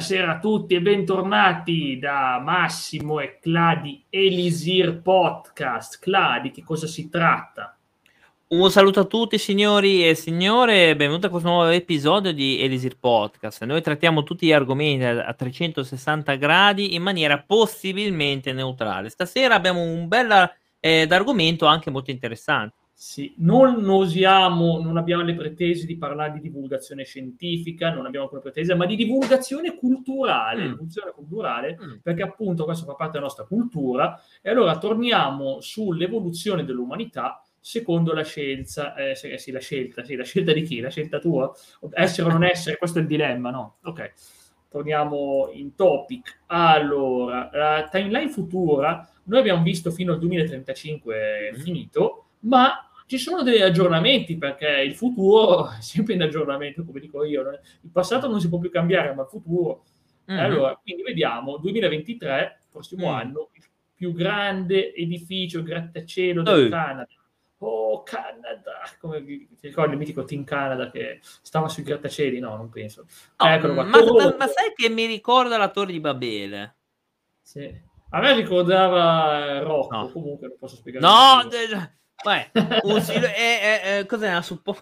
buonasera a tutti e bentornati da Massimo e Cladi Elisir Podcast. Cladi, che cosa si tratta? Un saluto a tutti signori e signore, benvenuti a questo nuovo episodio di Elisir Podcast. Noi trattiamo tutti gli argomenti a 360 gradi in maniera possibilmente neutrale. Stasera abbiamo un bel eh, argomento anche molto interessante. Sì, non osiamo, non abbiamo le pretese di parlare di divulgazione scientifica, non abbiamo quelle pretese, ma di divulgazione culturale, mm. divulgazione culturale mm. perché appunto questo fa parte della nostra cultura. E allora torniamo sull'evoluzione dell'umanità secondo la scienza, eh, sì, la scelta, sì, la scelta di chi? La scelta tua? Essere o non essere, questo è il dilemma, no? Ok, torniamo in topic. Allora, la timeline futura, noi abbiamo visto fino al 2035 mm. finito, ma ci sono degli aggiornamenti perché il futuro è sempre in aggiornamento, come dico io. Il passato non si può più cambiare, ma il futuro. Mm-hmm. Allora, quindi vediamo 2023, prossimo mm. anno, il più grande edificio grattacielo del oh. Canada. Oh, Canada! Come ti ricordi il mitico Team Canada che stava sui grattacieli? No, non penso. No, Eccolo qua. Ma, ma, ma, sai che mi ricorda la Torre di Babele? Sì. A me ricordava Rocco, no. comunque non posso spiegare. No, Beh, un è, è, è, cos'è una suppo?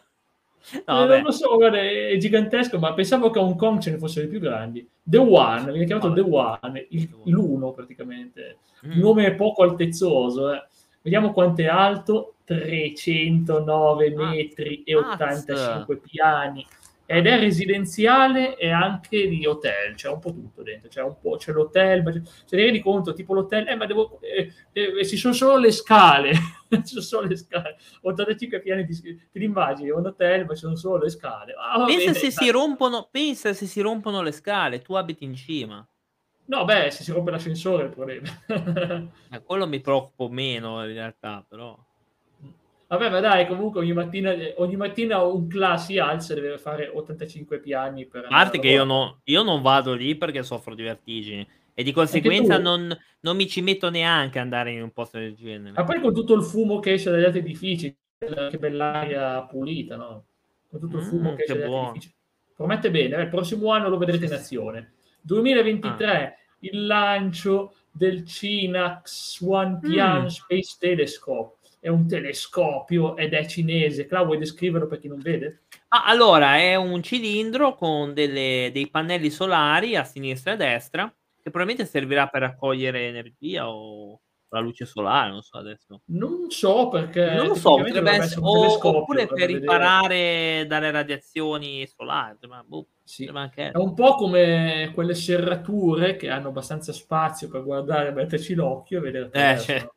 No, non lo so, guarda, è gigantesco, ma pensavo che a Hong Kong ce ne fossero i più grandi. The One, viene chiamato. The One, il, l'uno praticamente. Mm. Il nome è poco altezzoso. Eh. Vediamo quanto è alto, 309 ah, metri e 85 piani ed è residenziale e anche di hotel, c'è un po' tutto dentro, c'è, un po', c'è l'hotel, ma c'è, se ti rendi conto, tipo l'hotel, eh, ma devo, eh, eh, ci sono solo le scale, ci sono solo le scale, 85 piani di, ti immagini, un hotel, ma ci sono solo le scale. Ah, pensa, bene, se si rompono, pensa se si rompono le scale, tu abiti in cima. No, beh, se si rompe l'ascensore è il problema. eh, quello mi preoccupo meno in realtà, però... Vabbè, ma dai, comunque ogni mattina, ogni mattina un class si alza e deve fare 85 piani per... A parte che io, no, io, non vado lì perché soffro di vertigini e di conseguenza non, non, mi ci metto neanche ad andare in un posto del genere. Ma poi con tutto il fumo che esce dagli altri edifici, che bell'aria pulita, no? Con tutto il fumo mm, che, esce dagli altri edifici. Promette bene, il prossimo anno lo vedrete in azione. 2023, ah. il lancio del Cinax One Tian mm. Space Telescope è un telescopio ed è cinese. Clau, vuoi descriverlo per chi non vede? Ah, allora, è un cilindro con delle, dei pannelli solari a sinistra e a destra che probabilmente servirà per raccogliere energia o la luce solare, non so adesso. Non so perché... Non lo so, potrebbe essere, o, oppure per riparare vedere. dalle radiazioni solari. Ma, boh, sì. È un po' come quelle serrature che hanno abbastanza spazio per guardare, metterci l'occhio e vedere. Eh, cioè...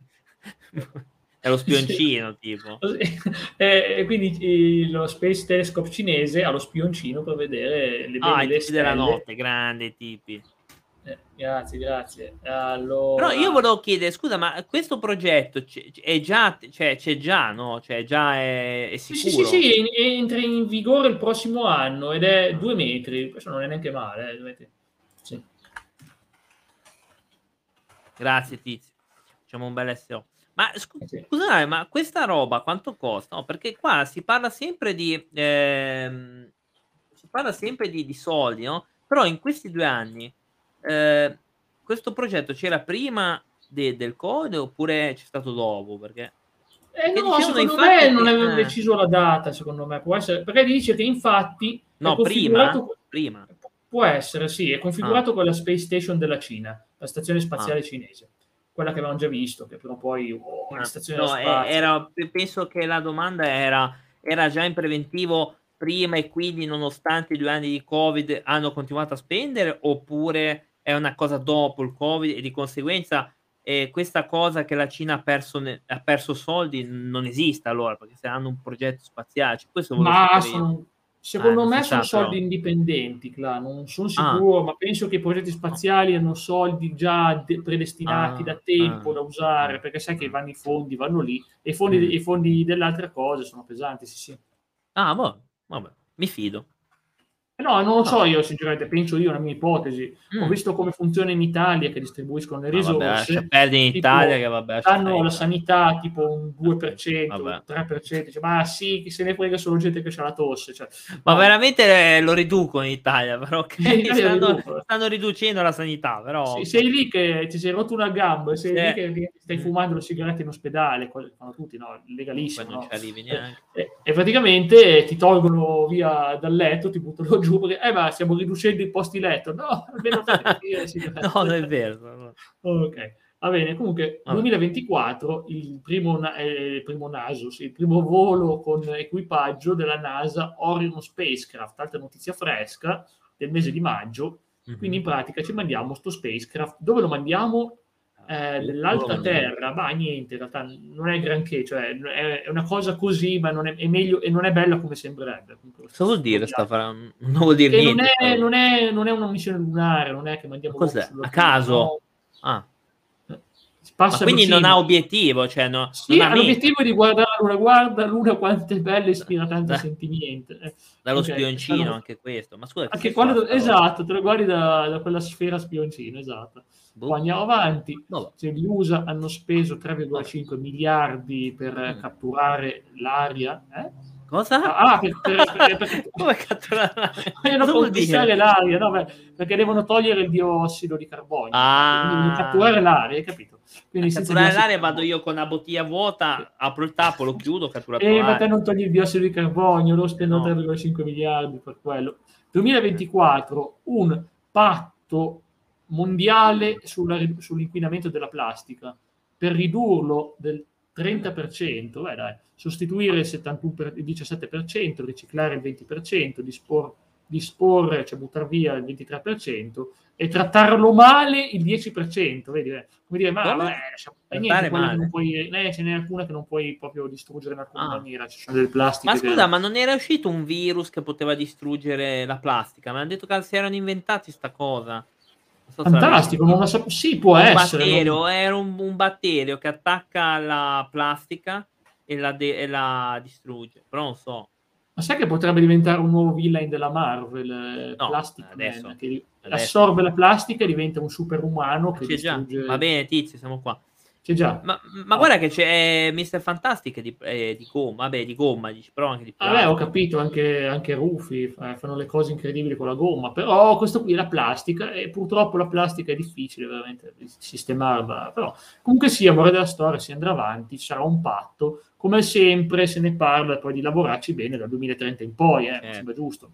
È lo spioncino, tipo. E quindi lo Space Telescope cinese ha lo spioncino per vedere le ah, belle stelle. della notte, grande tipi. Eh, grazie, grazie. Allora... Però io volevo chiedere, scusa, ma questo progetto è già, cioè, c'è già, no? Cioè, già è, è sicuro? Sì, sì, sì, entra in vigore il prossimo anno ed è due metri. Questo non è neanche male, eh, sì. Grazie, Tizio. Facciamo un bel SO. Ma scu- sì. scusate, ma questa roba quanto costa? No, perché qua si parla sempre di, ehm, si parla sempre di, di soldi, no? Però in questi due anni eh, questo progetto c'era prima de- del code oppure c'è stato dopo? Perché eh no, secondo infatti, me non avevano eh. deciso la data, secondo me, può essere, perché dice che infatti no, prima, prima. Può essere, sì, è configurato ah. con la Space Station della Cina, la stazione spaziale ah. cinese quella che avevamo già visto, che però poi oh, una stazione no, era, penso che la domanda era, era già in preventivo prima e quindi nonostante i due anni di Covid hanno continuato a spendere oppure è una cosa dopo il Covid e di conseguenza eh, questa cosa che la Cina ha perso, ne- ha perso soldi non esiste allora perché se hanno un progetto spaziale cioè, questo ma sono, Secondo ah, me sono soldi però. indipendenti, Cla. non sono ah. sicuro, ah. ma penso che i progetti spaziali hanno soldi già de- predestinati ah. da tempo ah. da usare, perché sai che vanno i fondi, vanno lì, e i fondi, mm. i fondi delle altre cose sono pesanti, sì sì. Ah, boh, vabbè, mi fido. No, non lo so io, sinceramente, penso io, una mia ipotesi. Mm. Ho visto come funziona in Italia, che distribuiscono le risorse. Vabbè, perdi in Italia che vabbè. Hanno la sanità tipo un 2%, vabbè. 3%. Dice, ma sì, chi se ne frega solo gente che ha la tosse. Cioè, ma no. veramente lo riducono in Italia, però eh, Italia stanno, stanno, riducendo la sanità. Però... Sì, sei lì che ti sei rotto una gamba, sei sì. lì che stai fumando le sigarette in ospedale, fanno tutti, no? Legalissimo. No? E, e, praticamente ti tolgono via dal letto, ti buttano giù perché, eh, ma siamo riducendo i posti letto. No, almeno no, non è vero. No. Ok, va bene. Comunque, ah. 2024, il primo, eh, il primo naso, sì, il primo volo con equipaggio della NASA Orion Spacecraft, altra notizia fresca del mese di maggio. Mm-hmm. Quindi in pratica ci mandiamo sto spacecraft. Dove lo mandiamo? Eh, dell'alta terra, ma niente, in realtà non è granché, cioè è, una cosa così, ma non è, è, meglio e non è bella come sembrerebbe. Cosa vuol dire sta fra... Non vuol dire che niente. Non è, non, è, non è, una missione lunare, non è che mandiamo... Cos'è? A caso? No. Ah. quindi non ha obiettivo, cioè no, sì, ha l'obiettivo di guardare la luna, guarda luna quanto è bella e ispira tanto da, sentimento. Eh, dallo okay, spioncino allora, anche questo, ma scusa, anche quando, esatto, te lo guardi da, da quella sfera spioncino, esatto. Boh. Andiamo avanti. No. Cioè, gli USA hanno speso 3,5 miliardi per mm. catturare l'aria. Eh? Cosa? Ah, per, per, per, per come catturare vogliono conquistare l'aria, no, beh, perché devono togliere il diossido di carbonio. Ah. Catturare l'aria, hai capito? Quindi catturare l'aria vado io con una bottiglia vuota, apro il tappo, lo chiudo, catturato Eh, ma te non togli il diossido di carbonio, lo spendo no. 3,5 miliardi per quello. 2024, un patto mondiale sulla, sull'inquinamento della plastica per ridurlo del 30%, beh, dai, sostituire il, 71 per, il 17%, riciclare il 20%, dispor, disporre, cioè buttare via il 23% e trattarlo male il 10%. Vedi, eh? come dire, ma vabbè, eh, niente, non puoi, eh, ce n'è alcuna che non puoi proprio distruggere in alcuna ah. maniera. Ci sono delle plastiche. Ma scusa, che... ma non era uscito un virus che poteva distruggere la plastica? Mi hanno detto che si erano inventati sta cosa. So Fantastico, non lo so. Sì, può un essere. Batterio, Era un, un, batterio che attacca la plastica e la, de- e la, distrugge, però non so. Ma sai che potrebbe diventare un nuovo villain della Marvel? Eh, no, Plastic adesso, Man, che adesso. assorbe la plastica e diventa un superumano che distrugge... Va bene, tizio, siamo qua. C'è già. Ma, ma oh. guarda che c'è Mr. Fantastic di, eh, di gomma, vabbè, di gomma, dici, però anche di plastica. Vabbè, ho capito, anche, anche Rufi eh, fanno le cose incredibili con la gomma, però questo qui è la plastica e purtroppo la plastica è difficile veramente sistemarla, però comunque sia, amore della storia, si andrà avanti, ci sarà un patto, come sempre se ne parla poi di lavorarci bene dal 2030 in poi, eh, mi sembra giusto.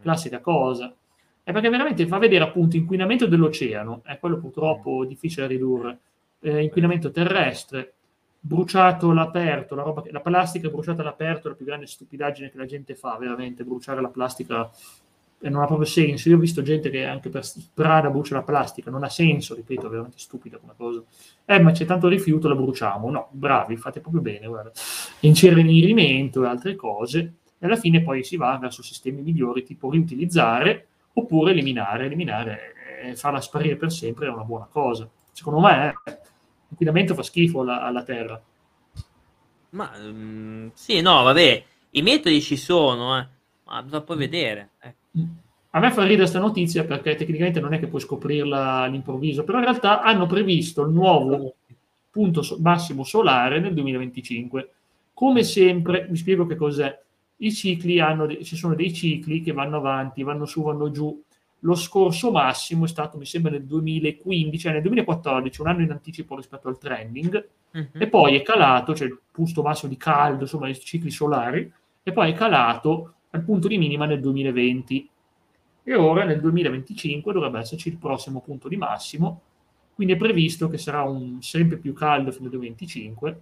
Classica cosa. È perché veramente fa vedere appunto inquinamento dell'oceano, è quello purtroppo difficile da ridurre eh, inquinamento terrestre, bruciato all'aperto, la, roba, la plastica bruciata all'aperto è la più grande stupidaggine che la gente fa, veramente, bruciare la plastica non ha proprio senso. Io ho visto gente che anche per strada brucia la plastica, non ha senso, ripeto, è veramente stupida come cosa. Eh, ma c'è tanto rifiuto, la bruciamo. No, bravi, fate proprio bene, guarda. Incenerimento e altre cose, e alla fine poi si va verso sistemi migliori, tipo riutilizzare oppure eliminare. Eliminare e farla sparire per sempre è una buona cosa. Secondo me, eh l'inquinamento fa schifo alla, alla Terra. Ma um, sì, no, vabbè, i metodi ci sono, eh. ma bisogna poi vedere. Eh. A me fa ridere questa notizia perché tecnicamente non è che puoi scoprirla all'improvviso, però in realtà hanno previsto il nuovo punto massimo solare nel 2025. Come sempre, vi spiego che cos'è. I cicli hanno, ci sono dei cicli che vanno avanti, vanno su, vanno giù lo scorso massimo è stato, mi sembra, nel 2015, cioè nel 2014, un anno in anticipo rispetto al trending, uh-huh. e poi è calato, cioè il punto massimo di caldo, insomma, i cicli solari, e poi è calato al punto di minima nel 2020. E ora nel 2025 dovrebbe esserci il prossimo punto di massimo, quindi è previsto che sarà un sempre più caldo fino al 2025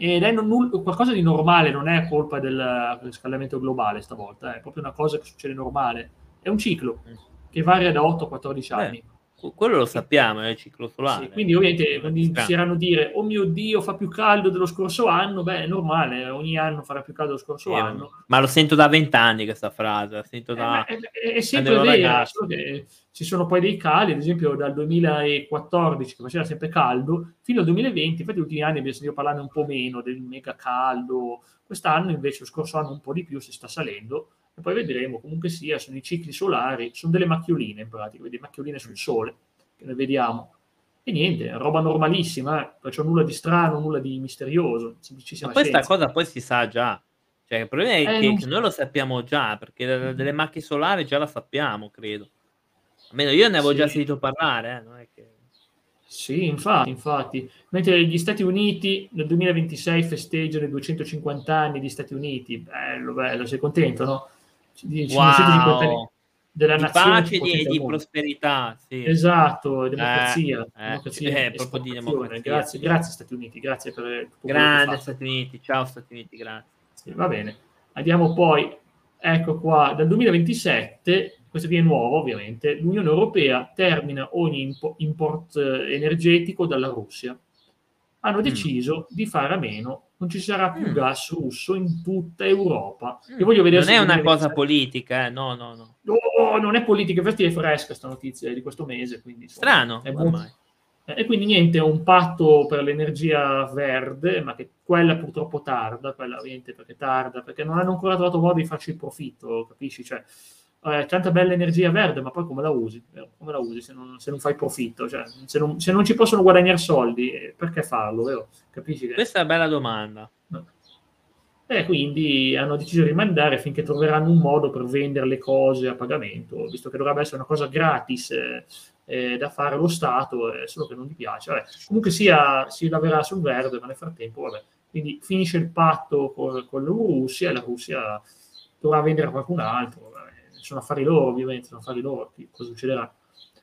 ed è non, qualcosa di normale, non è colpa del riscaldamento globale stavolta, è proprio una cosa che succede normale è un ciclo mm. che varia da 8 a 14 anni. Beh, quello lo sappiamo, è il ciclo solare. Sì, quindi ovviamente quando inizieranno a dire oh mio Dio fa più caldo dello scorso anno, beh è normale, ogni anno farà più caldo dello scorso eh, anno. Ma lo sento da vent'anni questa frase, la sento da... Eh, è, è, sempre vero, ci sono poi dei cali, ad esempio dal 2014 che faceva sempre caldo, fino al 2020, infatti negli ultimi anni abbiamo sentito parlare un po' meno del mega caldo, quest'anno invece lo scorso anno un po' di più si sta salendo, e poi vedremo, comunque sia, sono i cicli solari, sono delle macchioline in pratica, vedi, macchioline sul Sole, che noi vediamo. E niente, roba normalissima, eh? non c'è nulla di strano, nulla di misterioso, semplicissima Ma questa scienza. cosa poi si sa già, cioè, il problema è eh, che, non... noi lo sappiamo già, perché mm. delle macchie solari già la sappiamo, credo. Almeno io ne avevo sì. già sentito parlare, eh? che... Sì, infatti, infatti. Mentre gli Stati Uniti nel 2026 festeggiano i 250 anni di Stati Uniti. Bello, bello, sei contento, no? Wow. Della di pace e di, prosperità. Sì. Esatto, democrazia. Eh, democrazia eh, proprio di democrazia. Grazie, grazie Stati Uniti, grazie per... Grande Stati Uniti, ciao Stati Uniti, grazie. Sì, va bene. Andiamo poi, ecco qua, dal 2027, questo qui è nuovo ovviamente, l'Unione Europea termina ogni impo- import eh, energetico dalla Russia. Hanno mm. deciso mm. di fare a meno, non ci sarà più mm. gas russo in tutta Europa. Mm. non è una cosa politica, eh? no, no, no. No, non è politica, infatti è fresca questa notizia di questo mese. Quindi, insomma, Strano, è molto, e quindi niente, è un patto per l'energia verde, ma che quella purtroppo tarda, quella ovviamente perché tarda, perché non hanno ancora trovato modo di farci il profitto, capisci? Cioè, eh, tanta bella energia verde, ma poi come la usi? Come la usi se non, se non fai profitto? Cioè, se, non, se, non, ci possono guadagnare soldi, eh, perché farlo? Vero? Capisci? Che... Questa è una bella domanda. E quindi hanno deciso di rimandare finché troveranno un modo per vendere le cose a pagamento, visto che dovrebbe essere una cosa gratis eh, eh, da fare lo Stato, eh, solo che non gli piace. Vabbè, comunque sia, si lavorerà sul verde, ma nel frattempo, vabbè, quindi finisce il patto con, con la Russia e la Russia dovrà vendere a qualcun altro. Sono affari loro, ovviamente, sono affari loro, cosa succederà.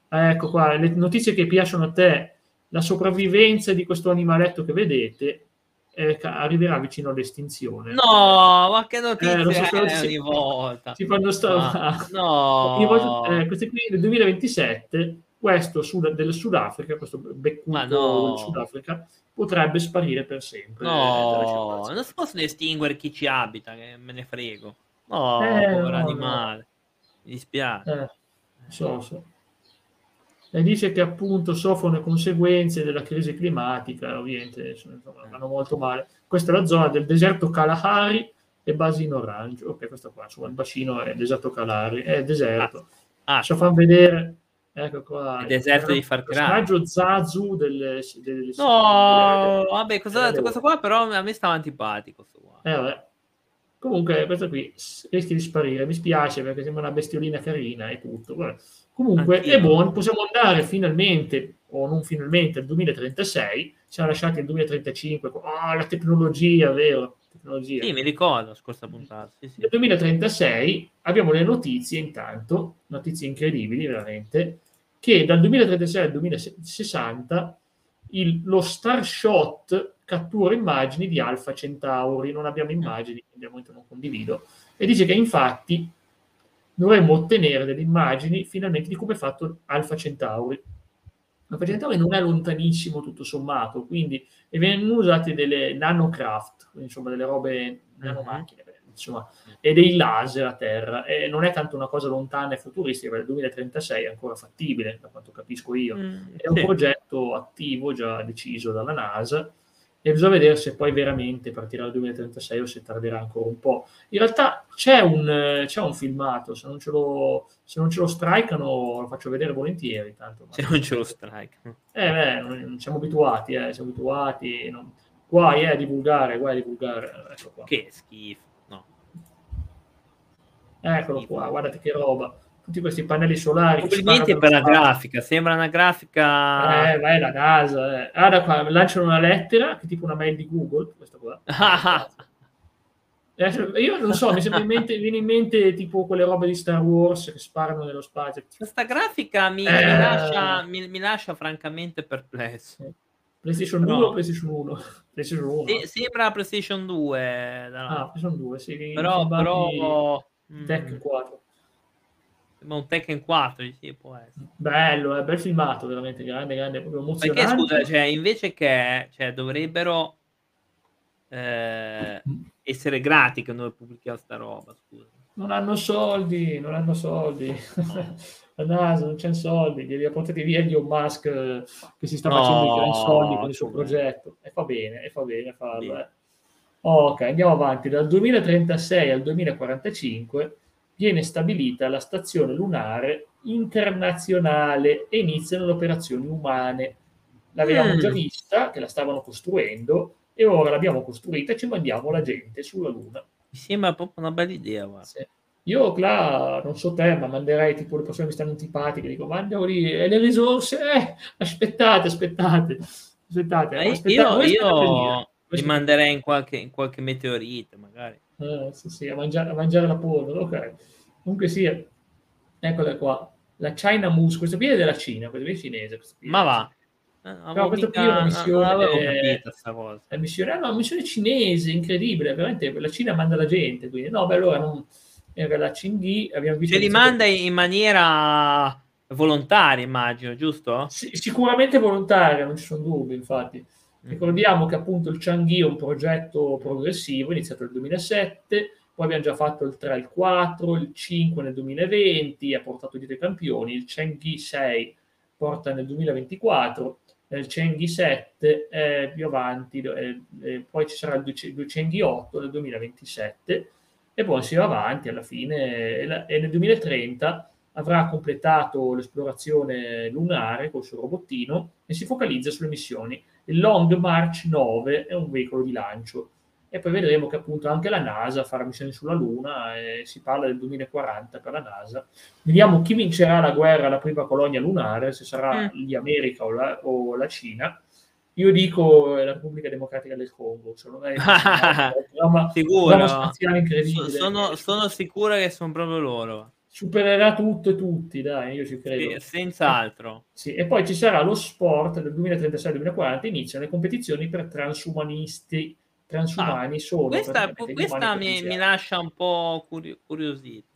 Ecco qua, le notizie che piacciono a te, la sopravvivenza di questo animaletto che vedete eh, arriverà vicino all'estinzione. No, ma che notizie eh, so, ogni volta? Si fanno sto... no. Volta, eh, queste qui nel 2027 questo sud, del Sudafrica, questo beccuto no. del Sudafrica, potrebbe sparire per sempre. No, non si possono estinguere chi ci abita, che me ne frego. No, eh, povero no, animale. Mi dispiace. Eh, so, so. E dice che appunto soffrono le conseguenze della crisi climatica, ovviamente insomma, vanno molto male. Questa è la zona del deserto Kalahari e Basino Orange. Ok, questo qua, insomma, il bacino è il deserto Kalahari, è deserto. Ah, ah. Ci fanno vedere Ecco qua. Il deserto di Far Cry. Personaggio Zazu del, del, No, delle, vabbè, cosa ha detto questo qua, però a me stava antipatico. Eh, Comunque, questo qui rischia di sparire. Mi spiace perché sembra una bestiolina carina e tutto. Vabbè. Comunque, Anch'io. è buono. Possiamo andare finalmente, o non finalmente, al 2036. Siamo lasciati al 2035. Oh, la tecnologia, vero? Tecnologia. Sì, mi ricordo, scorsa puntata. Sì, sì. Nel 2036 abbiamo le notizie, intanto, notizie incredibili, veramente che dal 2036 al 2060 il, lo Starshot cattura immagini di Alfa Centauri, non abbiamo immagini, quindi al momento non condivido, e dice che infatti dovremmo ottenere delle immagini finalmente di come è fatto Alfa Centauri. Alfa Centauri non è lontanissimo tutto sommato, quindi e vengono usate delle nanocraft, insomma delle robe nanomacchine, insomma, e dei laser a terra. E non è tanto una cosa lontana e futuristica, perché il 2036 è ancora fattibile, da quanto capisco io. Mm, è un sì. progetto attivo, già deciso dalla NASA, e bisogna vedere se poi veramente partirà dal 2036 o se tarderà ancora un po'. In realtà c'è un, c'è un filmato, se non, ce lo, se non ce lo strikano lo faccio vedere volentieri. Tanto, se non ce lo strikano. Eh, beh, non siamo abituati, eh, siamo abituati. Non... Guai è eh, divulgare, guai a divulgare. Ecco qua. Che schifo. Eccolo qua, guardate che roba. Tutti questi pannelli solari. Complimenti per la grafica, sembra una grafica. Eh, vai la NASA. Eh. Guarda qua, lanciano una lettera, che è tipo una mail di Google, questa qua. Eh, io non so, mi sembra in mente, viene in mente tipo quelle robe di Star Wars che sparano nello spazio. Questa grafica mi, eh... mi, lascia, mi, mi lascia, francamente perplesso. PlayStation no. 2 o PlayStation 1? PlayStation 1. Sì, sembra PlayStation 2. Ah, PlayStation 2, sì. Però, però Tekken 4. Ma un Tekken 4, sì, può essere. Bello, è bel filmato, veramente grande, grande, proprio emozionante. Perché scusa, cioè, invece che cioè, dovrebbero eh, essere grati che noi pubblichiamo sta roba, scusa. Non hanno soldi, non hanno soldi. La NASA non c'è soldi, li ha portati via Elon Musk eh, che si sta no, facendo i gran soldi con il suo progetto. E fa bene, e fa bene farlo. Eh. ok, andiamo avanti. Dal 2036 al 2045 viene stabilita la stazione lunare internazionale e iniziano le operazioni umane. L'avevamo mm. già vista, che la stavano costruendo, e ora l'abbiamo costruita e ci mandiamo la gente sulla Luna. Mi sembra proprio una bella idea. Sì. Io, là, non so te, ma manderei tipo le persone che stanno antipatiche, dico, mandalo lì, e le risorse, eh, aspettate, aspettate, aspettate. aspettate io, io li manderei in qualche, in qualche meteorite, magari. Eh, sì, sì, a mangiare, a mangiare la polvere, ok. Comunque sì, eccola qua. La China Moose, questo qui è della Cina, questo qui è cinese. Ma va. Eh, Però questo qui è una missione, è una missione, ah, no, una missione cinese, incredibile, veramente la Cina manda la gente, quindi no, beh, allora non, era la Cindi, abbiamo visto... Ce li manda in maniera volontaria, immagino, giusto? Sì, sicuramente volontaria, non ci sono dubbi, infatti. Ricordiamo che appunto il Changi è un progetto progressivo, iniziato nel 2007, poi abbiamo già fatto il 3 il 4, il 5 nel 2020, ha portato dietro i campioni, il Chenghi 6 porta nel 2024, il Chenghi 7 è più avanti, eh, eh, poi ci sarà il Chenghi 8 nel 2027 e poi si va avanti alla fine e, nel 2030 avrà completato l'esplorazione lunare col suo robottino e si focalizza sulle missioni. Il Long March 9 è un veicolo di lancio e poi vedremo che appunto anche la NASA farà missioni sulla Luna e si parla del 2040 per la NASA. Vediamo chi vincerà la guerra alla prima colonia lunare, se sarà mm. l'America o la, o la Cina. Io dico la Repubblica Democratica del Congo, secondo me è un sicuro. spaziale incredibile. Sono, sono sicuro che sono proprio loro. Supererà tutto e tutti, dai, io ci credo. Sì, senz'altro. Sì, e poi ci sarà lo sport del 2036-2040, iniziano le competizioni per transumanisti transumani ah, sono. Questa, questa mi, mi, lascia un po' curiosito.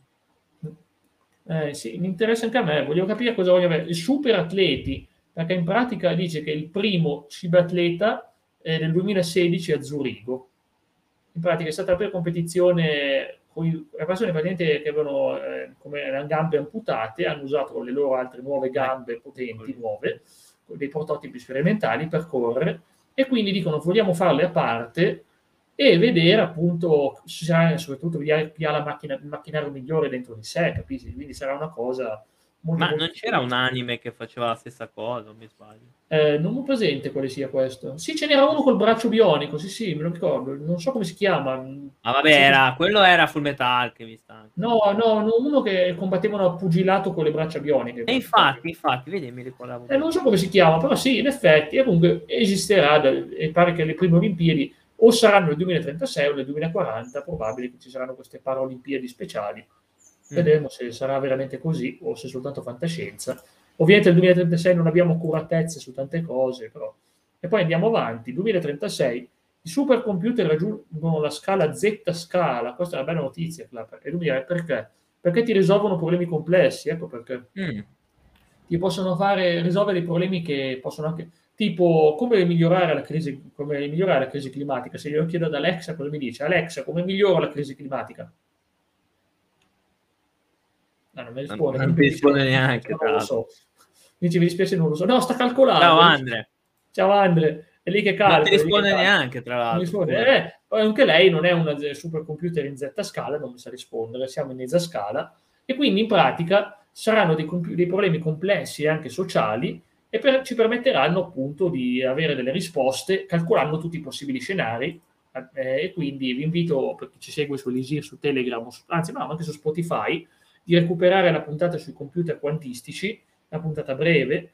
Eh, sì, mi interessa anche a me, voglio capire cosa voglio avere. I super atleti, perché in pratica dice che il primo ciberatleta è del 2016 a Zurigo. In pratica è stata la prima competizione con le persone praticamente che avevano eh, come le gambe amputate, hanno usato le loro altre nuove gambe potenti, nuove, dei prototipi sperimentali per correre e quindi dicono vogliamo farle a parte e vedere appunto soprattutto chi ha la macchina, il macchinario migliore dentro di sé, capisci? Quindi sarà una cosa molto, Ma molto non c'era un anime che faceva la stessa cosa, non mi sbaglio? Eh, non ho presente quale sia questo. Sì, ce n'era uno col braccio bionico, sì, sì, me lo ricordo. Non so come si chiama. Ma vabbè, era, quello era Full Metal che mi sta. No, no, uno che combattevano a pugilato con le braccia bioniche. E infatti, infatti, vedi, mi ricordavo. Eh, non so come si chiama, però sì, in effetti, e comunque esisterà, e pare che le prime Olimpiadi o saranno nel 2036 o nel 2040, probabile che ci saranno queste Paralimpiadi speciali. Mm. Vedremo se sarà veramente così o se è soltanto fantascienza. Ovviamente nel 2036 non abbiamo accuratezze su tante cose, però. E poi andiamo avanti, 2036 i supercomputer raggiungono la scala Z scala, questa è una bella notizia, e lui dirà perché? Perché ti risolvono problemi complessi, ecco perché. Mm. Ti possono fare risolvere dei problemi che possono anche tipo come migliorare la crisi, come migliorare la crisi climatica. Se io chiedo ad Alexa cosa mi dice, Alexa, come migliora la crisi climatica? No, non mi risponde. Non, non mi risponde neanche. Non lo so. Dice, mi dispiace, non lo so. No, sta calcolando. Ciao Andre. Ciao Andre. È lì che calcola. Non ti risponde neanche, tra l'altro. Eh, anche lei non è una supercomputer in Z scala, non mi sa rispondere, siamo in mezza scala. E quindi in pratica saranno dei, dei problemi complessi e anche sociali e per, ci permetteranno appunto di avere delle risposte calcolando tutti i possibili scenari eh, e quindi vi invito per chi ci segue su Elisir, su Telegram, su, anzi no, anche su Spotify, di recuperare la puntata sui computer quantistici, la puntata breve,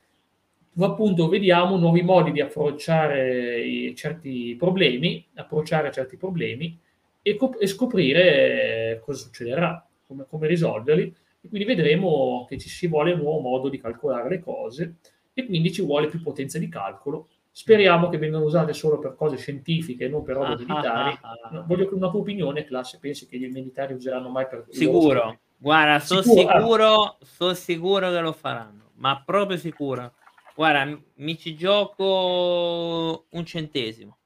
dove appunto vediamo nuovi modi di approcciare certi problemi, approcciare certi problemi e, cop- e scoprire eh, cosa succederà, come, come risolverli. E quindi vedremo che ci si vuole un nuovo modo di calcolare le cose e quindi ci vuole più potenza di calcolo. Speriamo che vengano usate solo per cose scientifiche non per robe ah, militari. Ah, ah, Voglio che una tua opinione, classe, pensi che gli militari useranno mai per... Sicuro, guarda, sono sicuro, sono sicuro che lo faranno, ma proprio sicuro. Guarda, mi ci gioco un centesimo.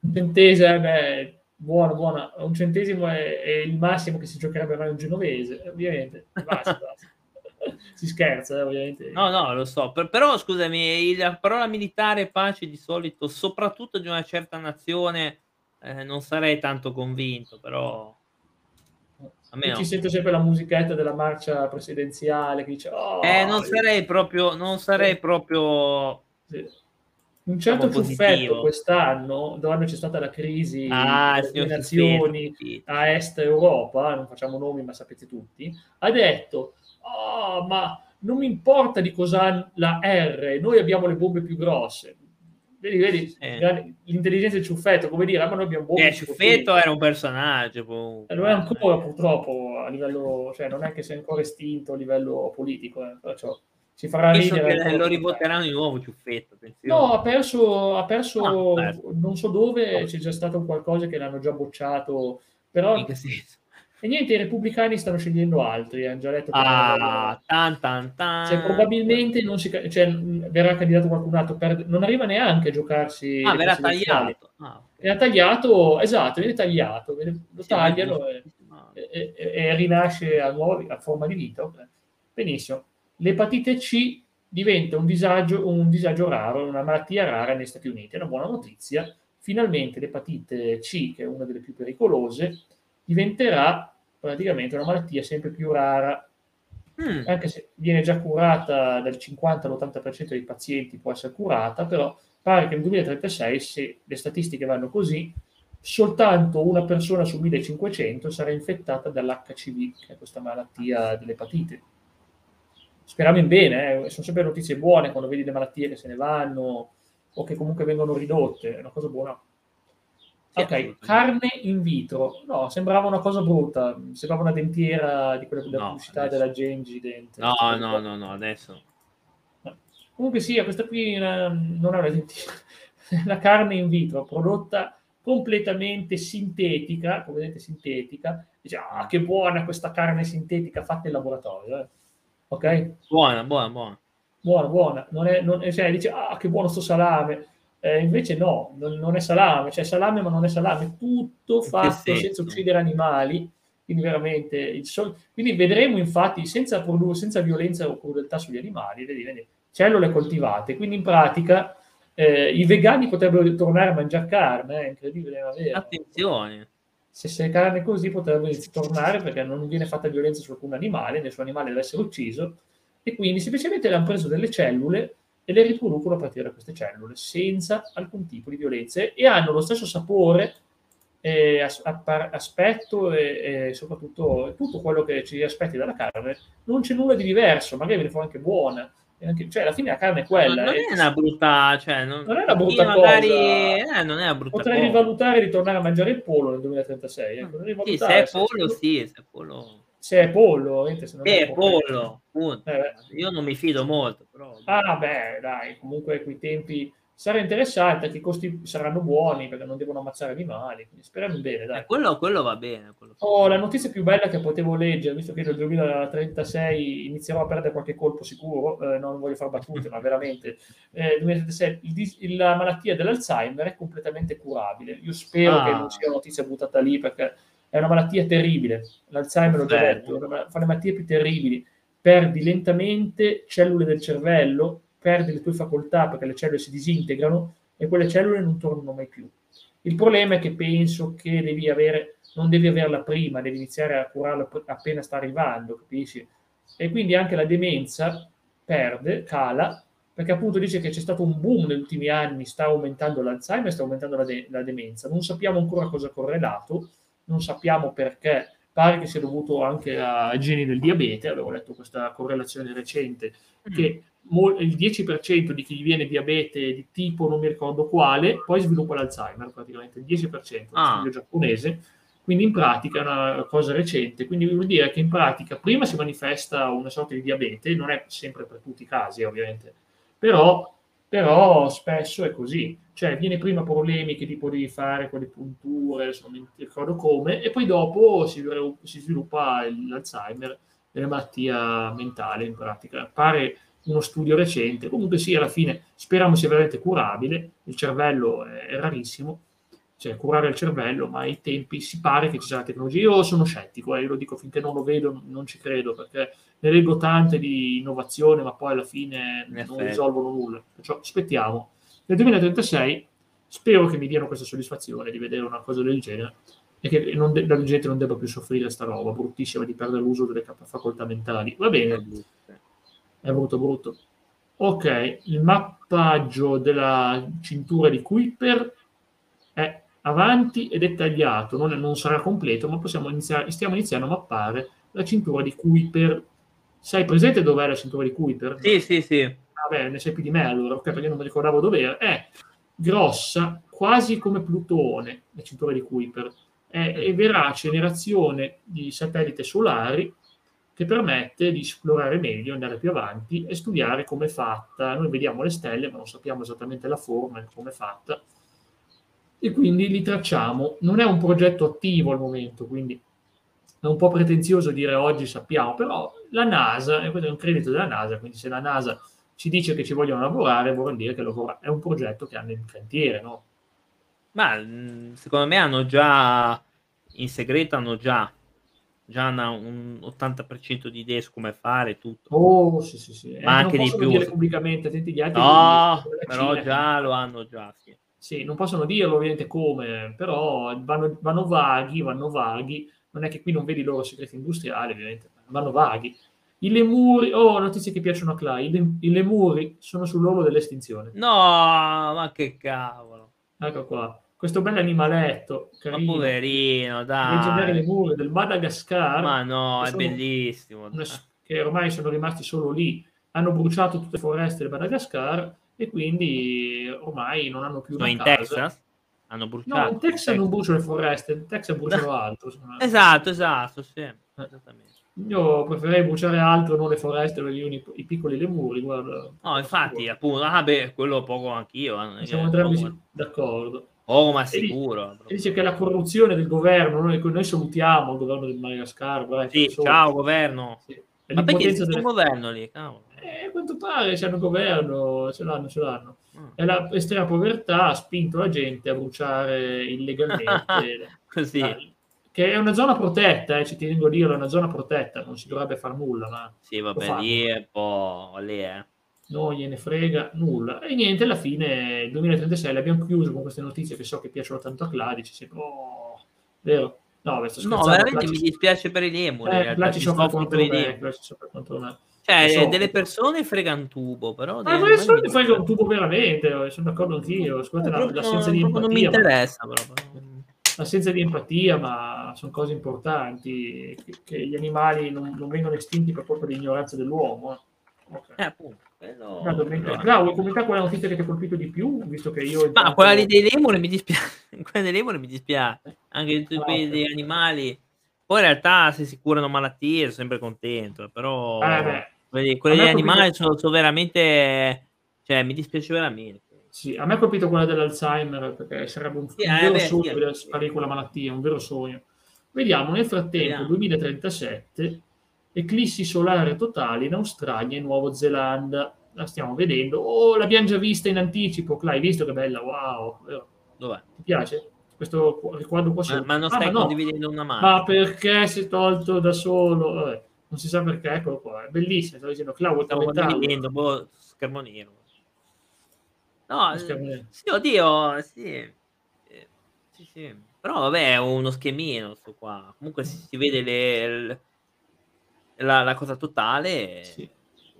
Un centesimo, eh, beh, buono, buono. Un centesimo è, è, il massimo che si giocherebbe mai un genovese, ovviamente. Basta, basta si scherza, eh, ovviamente. No, no, lo so. Per, però, scusami, la parola militare pace di solito, soprattutto di una certa nazione, eh, non sarei tanto convinto, però... Io ci sento sempre la musichetta della marcia presidenziale che dice oh, eh, non sarei proprio non sarei proprio sì. un certo ciuffetto quest'anno dove c'è stata la crisi ah, delle nazioni sì. a est Europa non facciamo nomi ma sapete tutti ha detto oh, ma non mi importa di cosa ha la R noi abbiamo le bombe più grosse Vedi, vedi eh. l'intelligenza del ciuffetto, come dire, ma noi abbiamo eh, ciuffetto era un personaggio. Boh. Lo è ancora purtroppo a livello, cioè non è che sia ancora estinto a livello politico, eh, perciò ci farà Penso ridere. lo rivoteranno di nuovo ciuffetto. Attenzione. No, ha perso, ha perso ah, non so dove, c'è già stato qualcosa che l'hanno già bocciato, però... In che senso? E niente, i repubblicani stanno scegliendo altri, hanno già detto ah, tan, tan, tan. Cioè, probabilmente non si, cioè, verrà candidato qualcun altro, per, non arriva neanche a giocarsi. Ah, verrà tagliato. Ah, okay. tagliato, esatto, viene tagliato, lo sì, tagliano e, e, e, e, rinasce a, nuovi, a forma di vita. Benissimo. L'epatite C diventa un disagio, un disagio raro, una malattia rara negli Stati Uniti. È una buona notizia. Finalmente l'epatite C, che è una delle più pericolose, diventerà praticamente una malattia sempre più rara, mm. anche se viene già curata dal 50 all'80% dei pazienti, può essere curata, però pare che nel 2036, se le statistiche vanno così, soltanto una persona su 1500 sarà infettata dall'HCV, che è questa malattia dell'epatite. Speriamo in bene, eh? sono sempre notizie buone quando vedi le malattie che se ne vanno o che comunque vengono ridotte, è una cosa buona. Ok, carne in vitro. No, sembrava una cosa brutta. Sembrava una dentiera di quella della no, pubblicità adesso. della Genji dentro. No, no, no, no, adesso. Comunque sì, questa qui eh, non è una dentiera. la carne in vitro prodotta completamente sintetica, come vedete sintetica. Dice, ah, che buona questa carne sintetica fatta in laboratorio. Eh. Ok? Buona, buona, buona. Buona, buona. Non è, non, cioè, dice, ah, che buono sto salame eh, invece no, non, non, è salame, cioè salame ma non è salame, tutto fatto senza uccidere animali, quindi veramente il sol- quindi vedremo infatti senza, produ- senza violenza o crudeltà sugli animali, vedi, vedi, cellule coltivate, quindi in pratica eh, i vegani potrebbero tornare a mangiare carne, è incredibile, ma vero. Attenzione! Se c'è carne così potrebbero tornare perché non viene fatta violenza su alcun animale, nessun animale deve essere ucciso, e quindi semplicemente hanno preso delle cellule e le riproducono a partire da queste cellule senza alcun tipo di violenza e hanno lo stesso sapore, eh, aspetto e, e, soprattutto tutto quello che ci aspetti dalla carne. Non c'è nulla di diverso, magari viene fuori anche buona. Anche, cioè, alla fine la carne è quella. Non, non è una brutta, cioè, non, non è una brutta magari, cosa. Eh, non è una brutta Potrei cosa. rivalutare di tornare a mangiare il pollo nel 2036. Ecco, sì, se è pollo, sì, se è pollo se è pollo, se non è, è pollo, pollo. Eh, io non mi fido molto. Però... Ah, beh, dai, comunque quei tempi sarà interessante, anche i costi saranno buoni perché non devono ammazzare animali, quindi speriamo bene. Dai. Eh, quello, quello, va bene. Quello oh, la notizia più bella che potevo leggere, visto che nel 2036 inizierò a perdere qualche colpo sicuro, eh, non voglio fare battute, ma veramente, eh, 2036, il, il, la malattia dell'Alzheimer è completamente curabile. Io spero ah. che non sia una notizia buttata lì perché è una malattia terribile, l'Alzheimer l'ho già detto, fa le malattie più terribili, perdi lentamente cellule del cervello, perdi le tue facoltà perché le cellule si disintegrano e quelle cellule non tornano mai più. Il problema è che penso che devi avere, non devi averla prima, devi iniziare a curarla appena sta arrivando, capisci? E quindi anche la demenza perde, cala, perché appunto dice che c'è stato un boom negli ultimi anni, sta aumentando l'Alzheimer, sta aumentando la, de- la demenza. Non sappiamo ancora cosa ha correlato, non sappiamo perché, pare che sia dovuto anche ai geni del diabete, avevo letto questa correlazione recente, mm. che il 10% di chi viene diabete di tipo non mi ricordo quale, poi sviluppa l'Alzheimer praticamente, il 10%, ah. studio giapponese, quindi in pratica è una cosa recente, quindi vuol dire che in pratica prima si manifesta una sorta di diabete, non è sempre per tutti i casi ovviamente, però però spesso è così, cioè viene prima problemi che tipo devi fare con le punture, non ricordo come, e poi dopo si, si sviluppa l'Alzheimer e la malattia mentale in pratica. Pare uno studio recente, comunque sì, alla fine speriamo sia veramente curabile, il cervello è rarissimo, cioè curare il cervello, ma ai tempi si pare che ci sia la tecnologia. Io sono scettico, eh, io lo dico finché non lo vedo, non ci credo, perché ne leggo tante di innovazione, ma poi alla fine non effetti. risolvono nulla. Perciò aspettiamo. Nel 2036 spero che mi diano questa soddisfazione di vedere una cosa del genere. e che non de- la gente non debba più soffrire sta roba bruttissima di perdere l'uso delle facoltà mentali. Va bene, è brutto brutto. Ok, il mappaggio della cintura di Kuiper è avanti e dettagliato, non, non sarà completo, ma possiamo iniziare, stiamo iniziando a mappare la cintura di Kuiper. Sai presente dov'è la cintura di Kuiper? Sì, sì, sì. Vabbè, ne sai più di me allora, ok, perché non mi ricordavo dov'era. È grossa, quasi come Plutone, la cintura di Kuiper. È, è vera generazione di satelliti solari che permette di esplorare meglio, andare più avanti e studiare come è fatta. Noi vediamo le stelle, ma non sappiamo esattamente la forma e come è fatta. E quindi li tracciamo. Non è un progetto attivo al momento, quindi è un po' pretenzioso dire oggi sappiamo, però la NASA, e questo è un credito della NASA, quindi se la NASA ci dice che ci vogliono lavorare, vuol dire che lavora. è un progetto che hanno in cantiere, no? Ma secondo me hanno già, in segreto hanno già già hanno un 80% di idee su come fare tutto. Oh, sì, sì, sì. Ma eh, anche di più. dire pubblicamente, attenti gli altri. No, però Cina, già lo hanno già, sì. Sì, non possono dirlo ovviamente come, però vanno, vanno, vaghi, vanno vaghi. Non è che qui non vedi i loro segreti industriali, ovviamente, vanno vaghi. I lemuri, oh, notizie che piacciono a Clay, I, le, i lemuri sono sull'orlo dell'estinzione. No, ma che cavolo. Ecco qua questo bel animaletto carino, ma poverino dai leggendario lemure del Madagascar ma no è bellissimo che ormai sono rimasti solo lì hanno bruciato tutte le foreste del Madagascar e quindi ormai non hanno più sono in casa. Texas? hanno bruciato no in Texas non bruciano le foreste in Texas bruciano altro esatto esatto sì eh. esattamente io preferirei bruciare altro, non le foreste, i, i piccoli lemuri. Guarda. No, infatti, appunto, ah, beh, quello poco anch'io. Eh, Siamo entrambi d'accordo. Oh, ma sicuro. E dice che la corruzione del governo, noi, noi salutiamo il governo del Madagascar. Sì, ciao governo. Sì. Ma perché c'è delle... un governo lì? Cavolo. Eh, a quanto pare c'è un governo, ce l'hanno, ce l'hanno. E la estrema povertà ha spinto la gente a bruciare illegalmente. Così. La, che è una zona protetta, eh, ci tengo a dirlo, è una zona protetta, non si dovrebbe fare nulla. Ma sì, vabbè, lì è un po' lì, eh non gliene frega nulla. E niente, alla fine, il 2036 l'abbiamo chiuso con queste notizie che so che piacciono tanto a Cladici. Sempre, oh, vero? No, no veramente mi dispiace per i lemuri. Eh, là ci soffre contro me, contro me. Cioè, so. delle persone frega un tubo, però... Ma delle persone frega un tubo veramente, sono d'accordo anch'io. Scusate, no, l'assenza di empatia. Non mi interessa, ma... però. L'assenza di empatia, ma sono cose importanti, che, che gli animali non, non, vengono estinti per colpa di ignoranza dell'uomo. Eh. Okay. Eh, appunto. Quello... No, no. vuoi commentare qual è la notizia che ti ha colpito di più? Visto che io. Ma quella lì dei lemuri mi dispiace. quella dei lemuri mi dispiace. Anche tutti quelli degli animali. Poi in realtà se si curano malattie sono sempre contento. Però eh, quelli, quelli degli animali sono, sono, veramente. Cioè, mi dispiace veramente. Sì, a me ha colpito quella dell'Alzheimer perché sarebbe un, sì, un eh, vero beh, sogno sì, sparire quella malattia, un vero sogno. Vediamo nel frattempo, Vediamo. 2037 eclissi solare totali in Australia e Nuova Zelanda. La stiamo vedendo. Oh, l'abbiamo già vista in anticipo. L'hai visto che bella? Wow. Dov'è? Ti piace? Questo ricordo qua. Ma, ma non stai ah, ma condividendo no. una mano. Ma perché si è tolto da solo? Vabbè, non si sa perché, eccolo qua. È bellissimo. Stavo dicendo, Clau, Stavo condividendo, boh, schermo nero. No, schermo sì, oddio, sì. Eh, sì, sì. Però vabbè, è uno schemino sto qua. Comunque si, si vede le, la, la cosa totale sì. su,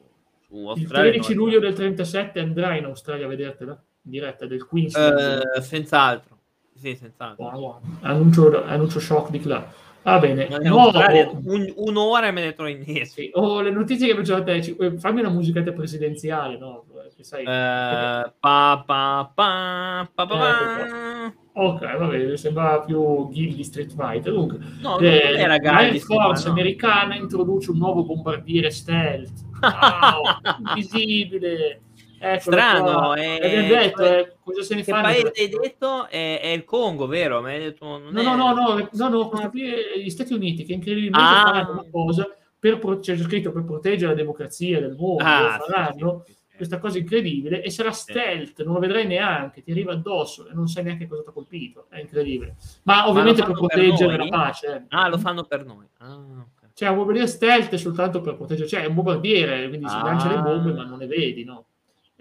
su il 13 luglio del 37 andrai in Australia a vedertela in diretta del Queensland uh, senz'altro sì, senz'altro wow, wow. Annuncio, annuncio shock di club Va bene, nuovo... un, un'ora e me ne trovo indietro. Sì. Oh, le notizie che faccio a te, eh, fammi una musicetta presidenziale, no? Che sai, uh, pa, pa, pa, pa, pa, eh, Ok, va bene, sembrava più di Street Fighter. Comunque, no, eh, era Air Force no. americana introduce un nuovo bombardiere stealth. Wow, invisibile. Ecco, Strano, è... abbiamo detto, eh, cosa se ne fa? paese hai detto? È, è, il Congo, vero? Detto, no, è... no, no, no, no, no, è gli Stati Uniti che incredibilmente ah. faranno una cosa per, c'è scritto per proteggere la democrazia del mondo, ah, faranno. Sì, sì, sì questa cosa incredibile e sarà stealth, non lo vedrai neanche, ti arriva addosso e non sai neanche cosa ti ha colpito, è incredibile. Ma ovviamente Ma per proteggere per la pace. Eh. Ah, lo fanno per noi. Ah, okay. Cioè, un bombardiere stealth è soltanto per proteggere, cioè è un bombardiere, quindi si ah. lancia le bombe ma non le vedi, no?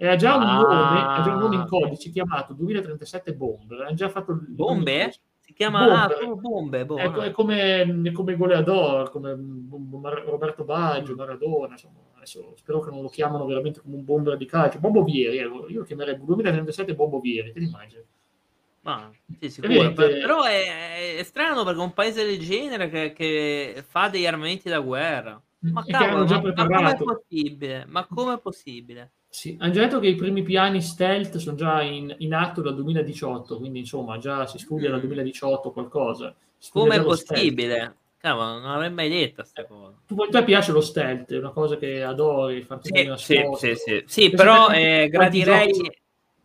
E ha già un ah. nome, già un nome in codice chiamato 2037 Bomber, ha già fatto Bombe? Si chiama ah, bombe. bombe è, è, come, è come goleador, come Roberto Baggio, Maradona, insomma. Adesso spero che non lo chiamano veramente come un bomber di calcio. Bobo Vieri, eh, io chiamerei 2037 Bobo Vieri, ti immagini? Ma sì, sicuro, però è, è, strano perché un paese del genere che, che fa degli armamenti da guerra. Ma, cavolo, ma, ma come è possibile? Ma come è possibile? Sì, hanno già detto che i primi piani stealth sono già in, in atto dal 2018, quindi insomma già si studia mm. dal 2018 qualcosa. Come è possibile? Cavolo, non l'avrei mai detto questa cosa. Tu, a te piace lo stealth, è una cosa che adori, farti sì, sì, sì, sì, sì, però eh, gradirei,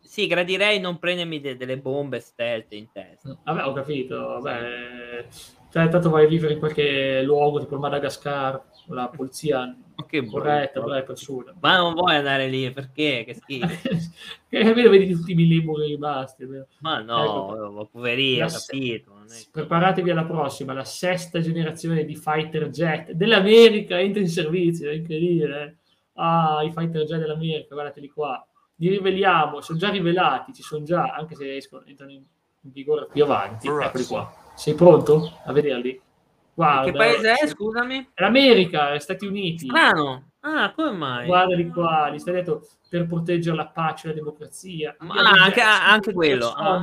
sì, gradirei non prendermi de- delle bombe stealth in testa. Mm, vabbè, ho capito, vabbè. Cioè, tanto vai a vivere in qualche luogo, tipo Madagascar, la polizia che corretta, brutta persona. Ma non vuoi andare lì, perché? Che schifo. che vedi tutti i millimoli rimasti. Ma no, ecco. ma poverino, capito. Preparatevi alla prossima, la sesta generazione di fighter jet dell'America entra in servizio, è incredibile. Eh? Ah, i fighter jet dell'America, guardateli qua. Li riveliamo, sono già rivelati, ci sono già, anche se escono, entrano in, in vigore più avanti. Eccoli qua. Sei pronto a vederli? Guarda, che paese è, scusami? L'America, gli Stati Uniti. Strano. Ah, come mai? Guardali qua, gli stai detto per proteggere la pace e la democrazia. Ma ah, anche, anche quello. Ah.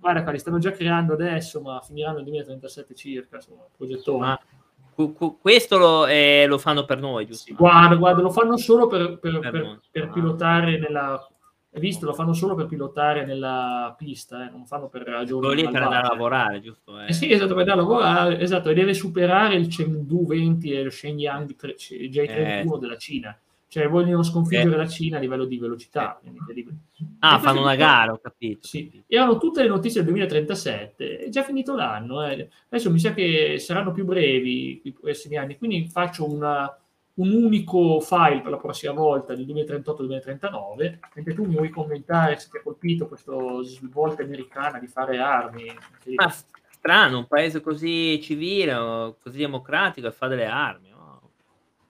Guarda qua, li stanno già creando adesso, ma finiranno nel 2037 circa, insomma, progettone. Ma questo lo, eh, lo, fanno per noi, giusto? Sì, guarda, guarda, lo fanno solo per, per, per, per ah. pilotare nella visto, lo fanno solo per pilotare nella pista, eh, non fanno per ragioni. lì per andare a lavorare, giusto? Eh. eh. sì, esatto, per andare a lavorare, esatto, e deve superare il Chengdu 20 e lo Shenyang J31 eh. della Cina. Cioè, vogliono sconfiggere eh. la Cina a livello di velocità. Ah, fanno una gara, ho capito. Sì, erano tutte le notizie del 2037, è già finito l'anno. Eh. Adesso mi sa che saranno più brevi i prossimi anni, quindi faccio una un unico file per la prossima volta del 2038-2039. Mentre tu mi vuoi commentare se ti ha colpito questa svolta americana di fare armi. Ma strano, un paese così civile, così democratico e fa delle armi. No?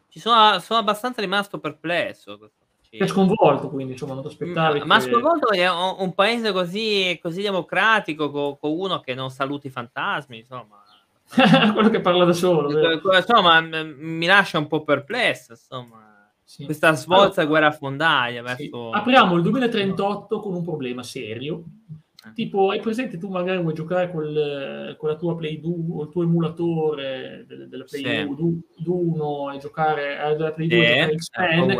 Ci sono, sono abbastanza rimasto perplesso. È sconvolto, quindi insomma, non ti aspettavi. Ma, che... sconvolto è un, paese così, così democratico con, con uno che non saluti i fantasmi, insomma quello che parla da solo. Insomma, mi lascia un po' perplesso. Insomma. Sì. Questa svolta allora, guerrafondaia verso... Sì. Apriamo il 2038 con un problema serio. Eh. Tipo, hai presente tu magari vuoi giocare col, con la tua Play 2 o il tuo emulatore della Play sì. 2 e giocare eh, della Play 2 eh, X-Men,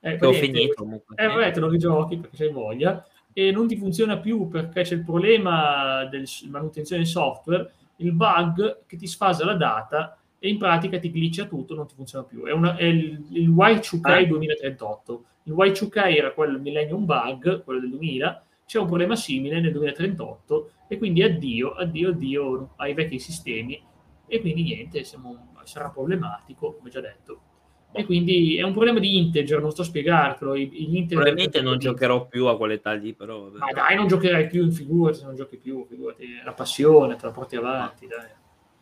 eh, eh, ho finito comunque. Eh, vabbè, te lo rigiochi perché c'hai voglia e non ti funziona più perché c'è il problema della manutenzione del software il bug che ti sfasa la data e in pratica ti glitcha tutto, non ti funziona più. È, una, è il, il Y2K ah. 2038. Il Y2K era quello Millennium Bug, quello del 2000, c'è un problema simile nel 2038 e quindi addio, addio, addio ai vecchi sistemi e quindi niente, siamo, sarà problematico, come già detto. E quindi è un problema di integer, non sto a spiegartelo. Probabilmente non giocherò più a quell'età lì, però. Ma dai, non giocherai più in figurati, se non giochi più, figurati. La passione, te la porti avanti, dai.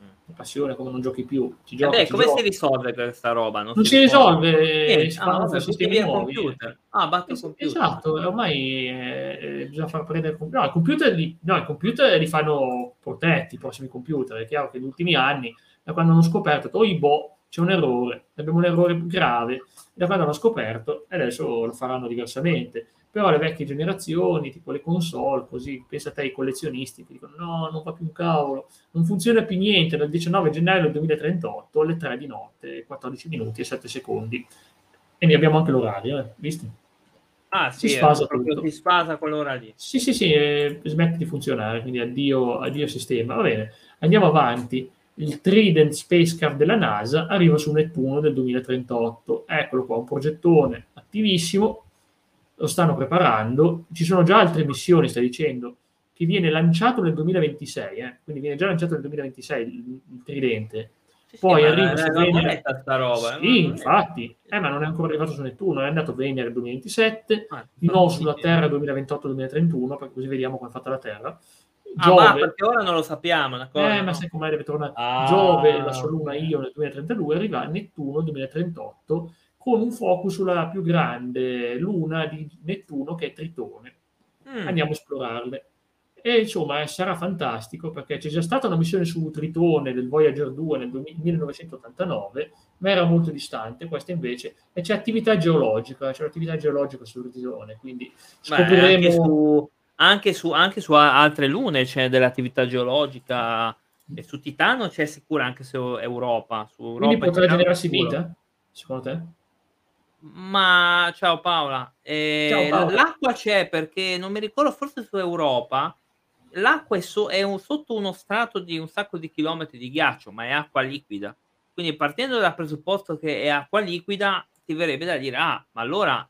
Mm. La passione come non giochi più. Ci giochi, Vabbè, come si risolve questa roba? Non, non si, si, risolve, risolve. si fanno ah, sistemi nuovi. Computer. Ah, batte il computer. Esatto, ormai eh, eh, bisogna far prendere il computer. No, il computer li, no, i computer li fanno protetti, i prossimi computer. È chiaro che negli ultimi anni, da quando hanno scoperto, oh, i boh, c'è un errore, abbiamo un errore grave, da quando hanno scoperto, e adesso lo faranno diversamente. Però le vecchie generazioni, tipo le console, così, pensa a te i collezionisti che dicono no, non va più un cavolo, non funziona più niente dal 19 gennaio del 2038 alle 3 di notte, 14 minuti e 7 secondi. E ne abbiamo anche l'orario, eh? visto? Ah, si sì, sfasa tutto. Si sfasa quell'ora lì. Sì, sì, sì, eh, smette di funzionare, quindi addio, addio sistema. Va bene, andiamo avanti il Trident Spacecraft della NASA arriva su Nettuno del 2038. Eccolo qua, un progettone attivissimo, lo stanno preparando. Ci sono già altre missioni, sta dicendo, che viene lanciato nel 2026, eh? quindi viene già lanciato nel 2026 il, il Tridente. Sì, Poi sì, arriva su Venere. sta roba. Eh? Sì, infatti, eh, ma non è ancora arrivato su Nettuno, è andato Venere nel 2027, ah, no sulla Terra 2028-2031, perché così vediamo come è fatta la Terra. Giove, ah, perché ora non lo sappiamo. Eh, ma sai com'è deve tornare? Ah. Giove, la sua luna Io nel 2032, arriva a Nettuno nel 2038 con un focus sulla più grande luna di Nettuno che è Tritone. Mm. Andiamo a esplorarle. e insomma sarà fantastico perché c'è già stata una missione su Tritone del Voyager 2 nel 1989, ma era molto distante, questa invece, e c'è attività geologica, c'è un'attività geologica su Tritone, quindi scopriremo... Beh, anche, su, anche, su, altre lune c'è dell'attività geologica, e su Titano c'è sicura anche su Europa. Su Europa quindi potrà generarsi vita, secondo te? Ma ciao Paola. Eh, ciao Paola. L'acqua c'è perché non mi ricordo, forse su Europa l'acqua è, so- è un, sotto uno strato di un sacco di chilometri di ghiaccio, ma è acqua liquida. Quindi partendo dal presupposto che è acqua liquida, ti verrebbe da dire, ah, ma allora,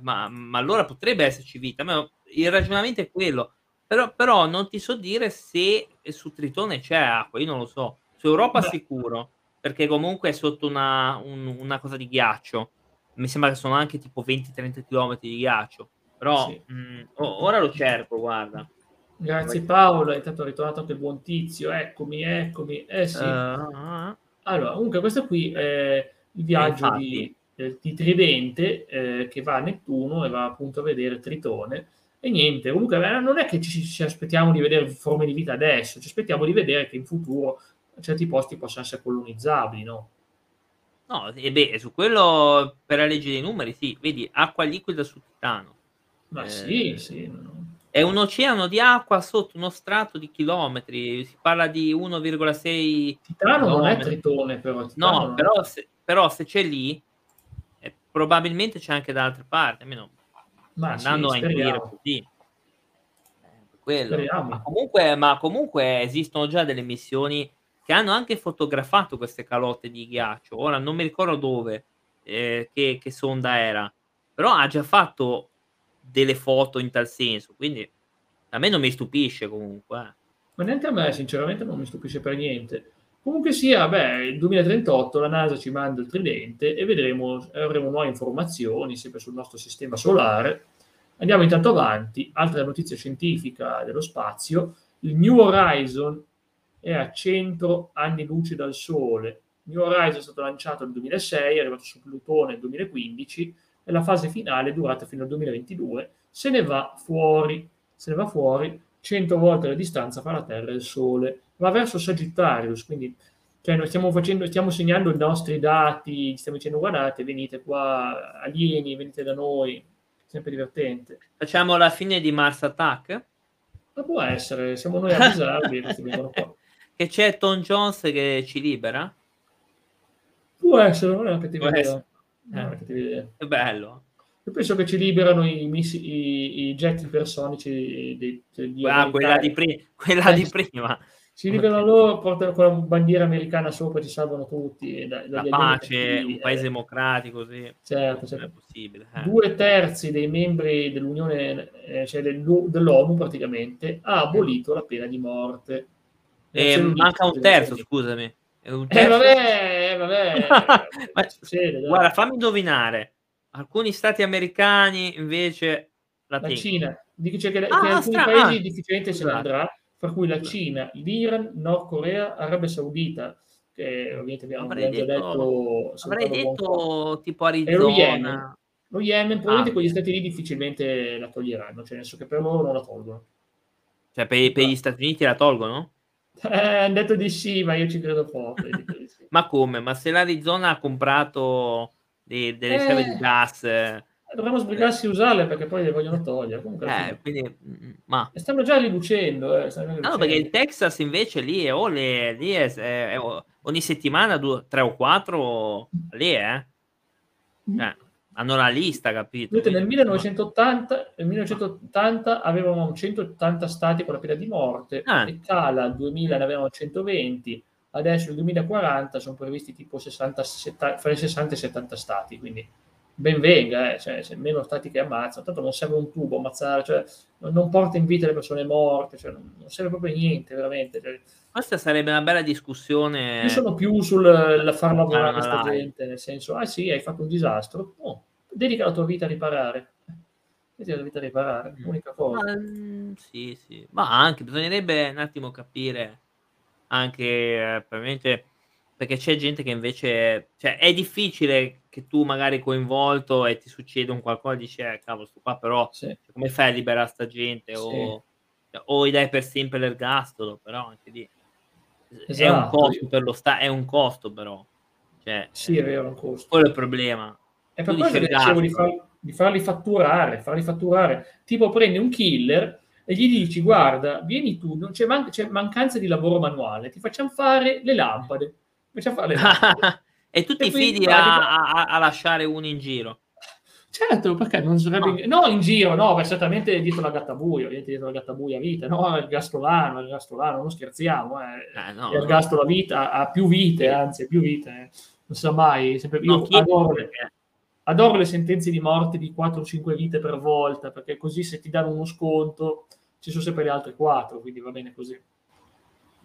ma, ma allora potrebbe esserci vita. Ma il ragionamento è quello. Però, però, non ti so dire se su Tritone c'è acqua, io non lo so. Su Europa Beh. sicuro, perché comunque è sotto una, un, una cosa di ghiaccio. Mi sembra che sono anche tipo 20-30 km di ghiaccio. Però sì. mh, mm, ora lo cerco, guarda. Grazie Paolo, è stato ritornato anche il buon tizio, eccomi, eccomi. Eh sì. Uh, allora, comunque questo qui è il viaggio di, eh, di, Tridente eh, che va a Nettuno e va appunto a vedere Tritone. E niente, comunque non è che ci, ci, aspettiamo di vedere forme di vita adesso, ci aspettiamo di vedere che in futuro certi posti possano essere colonizzabili, no? No, e beh, su quello per la legge dei numeri, sì, vedi, acqua liquida su Titano. Ma eh, sì, sì. È un oceano di acqua sotto uno strato di chilometri, si parla di 1,6 Titano non è Tritone però. Titano no, però se, però se, c'è lì, probabilmente c'è anche da altre parti, almeno ma andando sì, a intuire così. Eh, quello. Ma comunque, ma comunque esistono già delle missioni che hanno anche fotografato queste calotte di ghiaccio. Ora non mi ricordo dove, eh, che, che sonda era, però ha già fatto delle foto in tal senso. Quindi a me non mi stupisce comunque. Eh. Ma neanche a me, sinceramente, non mi stupisce per niente. Comunque sia, beh, il 2038 la NASA ci manda il tridente e vedremo, avremo nuove informazioni sempre sul nostro sistema solare. Andiamo intanto avanti. Altra notizia scientifica dello spazio. Il New Horizon è a 100 anni luce dal Sole. New Horizon è stato lanciato nel 2006, è arrivato su Plutone nel 2015 e la fase finale durata fino al 2022, se ne va fuori, se ne va fuori 100 volte la distanza fra la Terra e il Sole, va verso Sagittarius, quindi cioè noi stiamo, facendo, stiamo segnando i nostri dati, stiamo dicendo guardate, venite qua, alieni, venite da noi, sempre divertente. Facciamo la fine di Mars Attack? Ma può essere, siamo noi a avvisarvi. Che c'è Tom Jones che ci libera? Può essere, non è una cattiva idea. Eh, è bello. Io penso che ci liberano i, missi, i, i jet ipersonici dei, degli ah, quella, di, pri- quella eh, di prima. Si liberano okay. loro, portano quella bandiera americana sopra, ci salvano tutti. Da, La pace, un paese eh. democratico, sì. Certo, certo. È possibile. Eh. Due terzi dei membri dell'Unione, eh, cioè dell'ONU praticamente, ha abolito la pena di morte. Eh, manca un terzo, scusami. Eh vabbè, eh, vabbè. Ma, succede, guarda, fammi indovinare. Alcuni stati americani invece la, la Cina. Dice che, ah, che alcuni stra- paesi ah, difficilmente se ne andrà, fra cui la Cina, l'Iran, Nord Corea, Arabia Saudita, che ovviamente abbiamo avrei detto, detto avrei detto tipo Arizona. lo Yemen. Lo Yemen, probabilmente ah, quegli stati lì difficilmente la toglieranno, cioè nel senso che per loro non la tolgono. Cioè per, per gli Stati Uniti la tolgono? Eh, hanno detto di sì, ma io ci credo poco. Sì. ma come? Ma se l'Arizona ha comprato dei, delle eh, di gas... Eh, dovremmo sbrigarsi a usarle perché poi le vogliono togliere. Comunque, eh, quindi, mm, ma... stanno già riducendo. Eh, stanno riducendo. No, perché il Texas invece lì è, oh, le, lì è, è ogni settimana due, tre o quattro lì, eh. Mm. eh hanno la lista, capito? Vedete, nel 1980, nel 1980 avevano 180 stati con la pena di morte ah. e cala al 2000 ne avevano 120, adesso nel 2040 sono previsti tipo 60, 70, fra i 60 e 70 stati, quindi ben venga, eh, cioè, meno stati che ammazzano, tanto non serve un tubo ammazzare, cioè, non porta in vita le persone morte, cioè, non, serve proprio niente, veramente. Cioè. Questa sarebbe una bella discussione. Io sono più sul far lavorare questa gente, nel senso, ah sì, hai fatto un disastro, oh, dedica la tua vita a riparare. Dedica la vita a riparare, l'unica cosa. Ma, mm, sì, sì, ma anche bisognerebbe un attimo capire anche eh, probabilmente perché c'è gente che invece cioè è difficile che tu magari coinvolto e ti succede un qualcosa e dici eh cavolo sto qua però sì. come fai a liberare sta gente sì. o Cioè, o gli dai per sempre l'ergastolo, però anche lì esatto. è un esatto, costo per lo Stato, è un costo però. Cioè, sì, è vero, un costo. Quello è il problema. E per quello dicevo di, far, di farli fatturare, farli fatturare. Tipo prendi un killer e gli dici guarda, vieni tu, non c'è, man- c'è mancanza di lavoro manuale, ti facciamo fare le lampade. Facciamo fare le lampade. e tu ti fidi a, a, a lasciare uno in giro? Certo, perché non sarebbe... No, no in giro, no, certamente dietro la gattabuia, dietro la gattabuia vita, no, il gastolano, il gastolano, non scherziamo, eh. Eh, no, il gasto la vita ha più vite, anzi, più vite, non sa mai, sempre... io no, adoro, le, adoro le sentenze di morte di 4-5 vite per volta, perché così se ti danno uno sconto ci sono sempre le altre 4, quindi va bene così.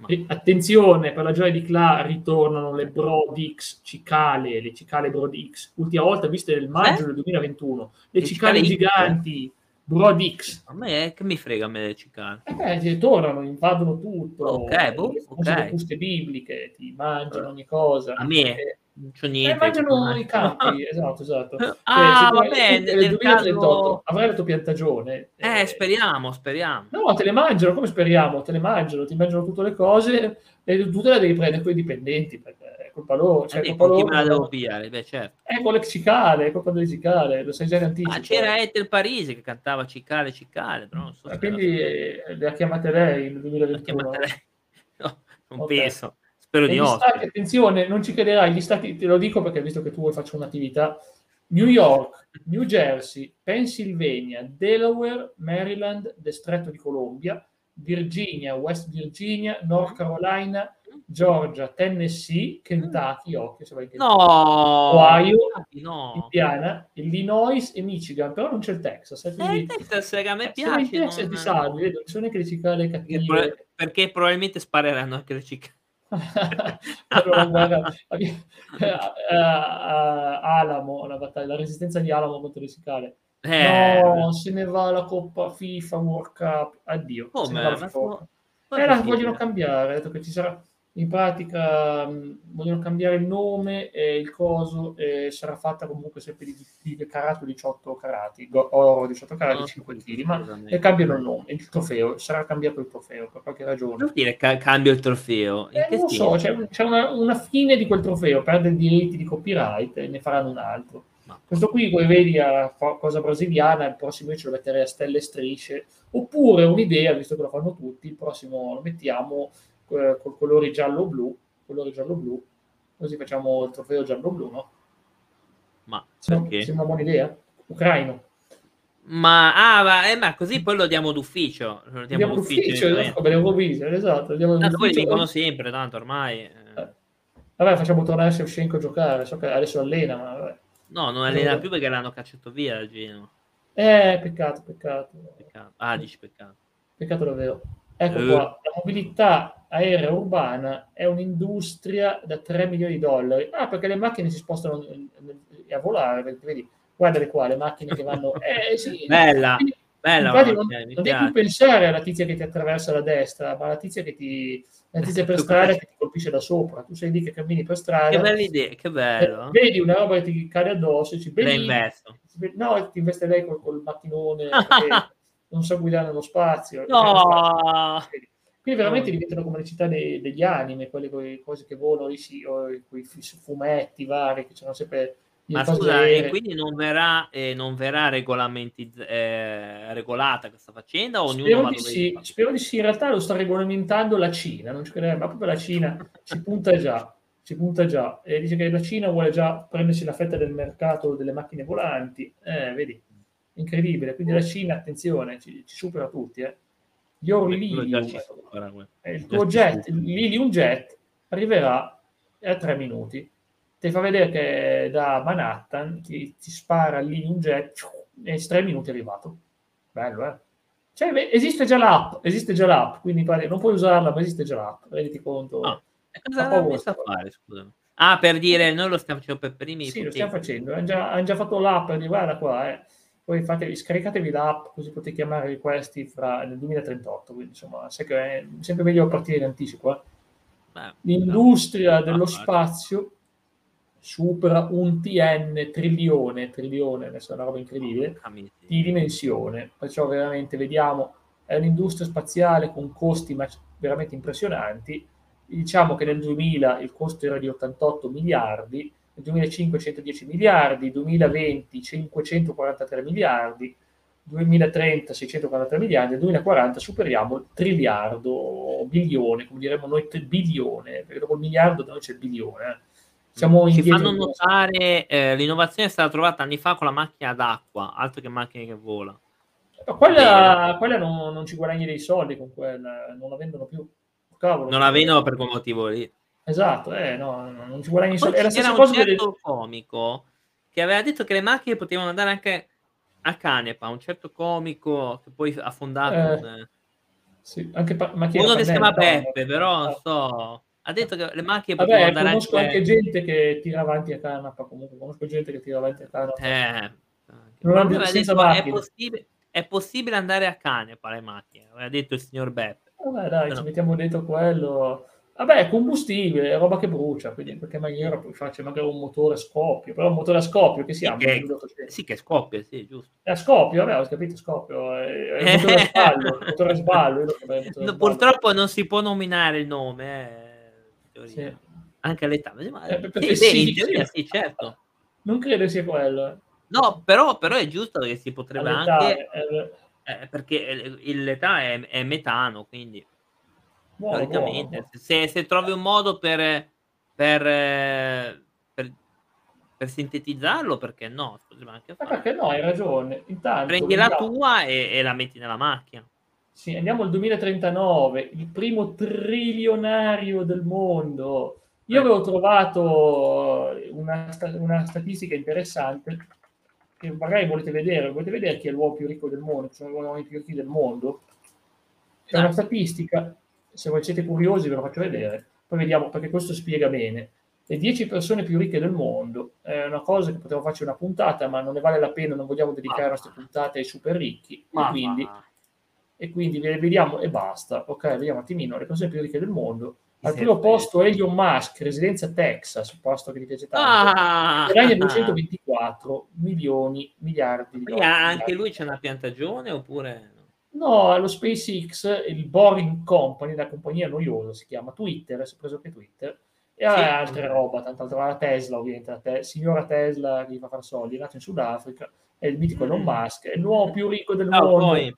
E, attenzione, per la gioia di Cla ritornano le Broad X cicale, le cicale Broad X. Ultima volta viste nel maggio eh? del 2021. Le, le cicale, cicale giganti Broad X. A me che mi frega a me le cicale? Eh, ti tornano, invadono tutto. Ok, boh, ok. Le bibliche, ti mangiano ogni cosa. A me? Eh, non c'ho niente. Eh, mangiano i campi, esatto, esatto. Ah, cioè, va bene, nel 2038 caso... avrai la tua piantagione. Eh, eh, speriamo, speriamo. No, te le mangiano, come speriamo? Te le mangiano, ti mangiano tutte le cose e tu te le devi prendere con i dipendenti, perché è colpa loro. Cioè, eh, colpa loro me la devo pigliare, beh, certo. È con le cicale, è colpa delle cicale, lo sai già in anticipo. Ah, c'era Ethel Parisi che cantava cicale, cicale, però non so. Ah, quindi le ha chiamate lei nel 2021? Lei. No, non okay. penso. Spero di no. attenzione, non ci crederai, gli stati, te lo dico perché visto che tu vuoi faccio un'attività, New York, New Jersey, Pennsylvania, Delaware, Maryland, Distretto di Columbia, Virginia, West Virginia, North Carolina, Georgia, Tennessee, Kentucky, occhio se vai in Kentucky, no, Ohio, no. Indiana, Illinois e Michigan, però non c'è il Texas. Eh, quindi, eh, Texas che a me piace. Se Texas non... ti salvi, non sono le cicale cattive. Perché, perché probabilmente spareranno anche le cicale allora, guarda, Alamo, la, battaglia, la resistenza di Alamo contro le Sicale. Eh. No, se ne va la Coppa FIFA World Cup. Addio. Oh, ma, ma, eh, la vogliono cambiare. Ha detto che ci sarà in pratica mh, vogliono cambiare il nome e il coso e sarà fatta comunque sempre di, di, carato 18 carati, oro 18 carati, no, 5 kg, ma e cambiano il nome, il trofeo, sarà cambiato il trofeo per qualche ragione. Vuol dire ca- cambio il trofeo? Eh, non lo so, c'è, c'è una, una, fine di quel trofeo, perde i diritti di copyright e ne faranno un altro. Ma... Questo qui, come vedi, a cosa brasiliana, il prossimo ce lo metterei a stelle e strisce, oppure un'idea, visto che lo fanno tutti, il prossimo lo mettiamo eh, col colori giallo-blu, colore giallo-blu, così facciamo il trofeo giallo-blu, no? Ma perché? Sembra una buona idea? Ucraino. Ma, ah, ma, eh, ma, così poi lo diamo d'ufficio. Lo diamo, d'ufficio, d'ufficio come Eurovision, esatto. Diamo tanto poi vincono sempre, tanto ormai. Eh. eh. Vabbè, facciamo tornare Shevchenko a giocare. So che adesso allena, ma vabbè. No, non allena più perché l'hanno cacciato via da Genoa. Eh, peccato, peccato. peccato. Ah, dici peccato. Peccato davvero. Ecco qua, la mobilità aerea urbana è un'industria da 3 milioni di dollari. Ah, perché le macchine si spostano a volare, vedi? Guardale qua, le macchine che vanno... Eh, sì. Bella, Quindi, bella. Infatti, non, non devi più pensare alla tizia che ti attraversa la destra, ma alla tizia che ti... La tizia per strada che ti colpisce da sopra. Tu sei lì che cammini per strada. Che bella idea, che bello. Eh, vedi una roba che ti cade addosso e ci vedi... investo. No, ti investe lei col, col macchinone... non sa guidare nello spazio. No. Quindi veramente diventano come le città dei, degli anime, quelle cose che volano, sì, quei fumetti vari che c'erano sempre. Ma scusa, e quindi non verrà, eh, non verrà eh, regolata questa faccenda? O spero, di sì, spero di sì, in realtà lo sta regolamentando la Cina, non ci credo, ma proprio la Cina ci punta già, ci punta già. E dice che la Cina vuole già prendersi la fetta del mercato delle macchine volanti, eh, vedi, incredibile. Quindi la Cina, attenzione, ci, ci supera tutti, eh. Your Lilium, il tuo jet, il Lilium Jet arriverà a tre minuti. Ti fa vedere che da Manhattan ti, ti spara il Lilium Jet e in tre minuti è arrivato. Bello, eh? Cioè, esiste già l'app, esiste già l'app, quindi non puoi usarla, ma esiste già l'app, renditi conto. Ah, e cosa hanno messo a fare, scusami? Ah, per dire, noi lo stiamo facendo per primi. Sì, lo stiamo facendo, hanno già, hanno già fatto l'app, dire, guarda qua, eh poi fatevi, scaricatevi l'app così potete chiamare questi fra nel 2038 quindi insomma sai che è sempre meglio partire in anticipo eh? Beh, l'industria dello spazio supera un TN trilione trilione adesso è una roba incredibile di dimensione perciò veramente vediamo è un'industria spaziale con costi veramente impressionanti. Diciamo che nel 2000 il costo era di 88 miliardi, nel 2005 110 miliardi, 2020 543 miliardi, 2030 643 miliardi, nel 2040 superiamo il triliardo, bilione, come diremmo noi, bilione, perché dopo il miliardo da noi c'è il bilione. Eh. Siamo Ci fanno notare eh, l'innovazione è stata trovata anni fa con la macchina d'acqua, altro che macchine che vola. Ma quella, quella non, non, ci guadagni dei soldi con quella, non la vendono più. Cavolo, non la vendono per quel motivo lì. Esatto, eh, no, non ci guadagni soldi. È la stessa cosa un certo delle... comico che aveva detto che le macchine potevano andare anche a Canepa, un certo comico che poi ha fondato eh, un... sì, anche pa- uno che si chiama Beppe, però non so ha detto che le macchine Vabbè, potevano andare conosco anche... anche gente che tira avanti a canapa, comunque conosco gente che tira avanti a canapa. Eh, non hanno detto, è, possibile, è possibile andare a canepa le macchine, aveva detto il signor Beppe. Vabbè, dai, no. ci mettiamo dentro quello. Vabbè, combustibile, roba che brucia, quindi in qualche maniera puoi farci magari un motore a scoppio, però un motore a scoppio che siamo? Sì, che, sì, che scoppia, sì, giusto. È a scoppio, vabbè, ho capito, scoppio, è, è il motore a sballo, motore a sballo. No, purtroppo non si può nominare il nome, eh sì. anche all'età. Ma, eh, sì, sì, in teoria sì, certo. Non credo sia quello. Eh. No, però, però è giusto che si potrebbe all'età, anche... Eh, eh, perché l'età è, è metano, quindi... Buono, teoricamente, buono. Se, se, trovi un modo per, per, per, per sintetizzarlo, perché no? Anche perché no, hai ragione. Intanto, Prendi la tua e, e la metti nella macchina. Sì, andiamo al 2039, il primo trilionario del mondo. Io avevo trovato una, una statistica interessante che magari volete vedere, volete vedere chi è l'uomo più ricco del mondo, sono gli uomini più ricchi del mondo. C'è una statistica, se voi siete curiosi ve lo faccio vedere, poi vediamo perché questo spiega bene. Le 10 persone più ricche del mondo è una cosa che potevo farci una puntata, ma non ne vale la pena, non vogliamo dedicare le nostre puntate ai super ricchi, e quindi e quindi vediamo e basta. Ok, vediamo un attimino le persone più ricche del mondo. Al primo posto Elon Musk, residenza Texas, posto che gli piace tanto. Ah, guadagna 224 milioni, miliardi di dollari. Anche lui c'è una piantagione oppure... No, allo SpaceX, il Boring Company, la compagnia noiosa, si chiama Twitter, si è preso anche Twitter, e sì. altre roba, altra, la Tesla ovviamente, la te- signora Tesla che fa fare soldi, è nato in Sudafrica, è il mitico Elon mm. Musk, è l'uomo più ricco del oh, mondo. Poi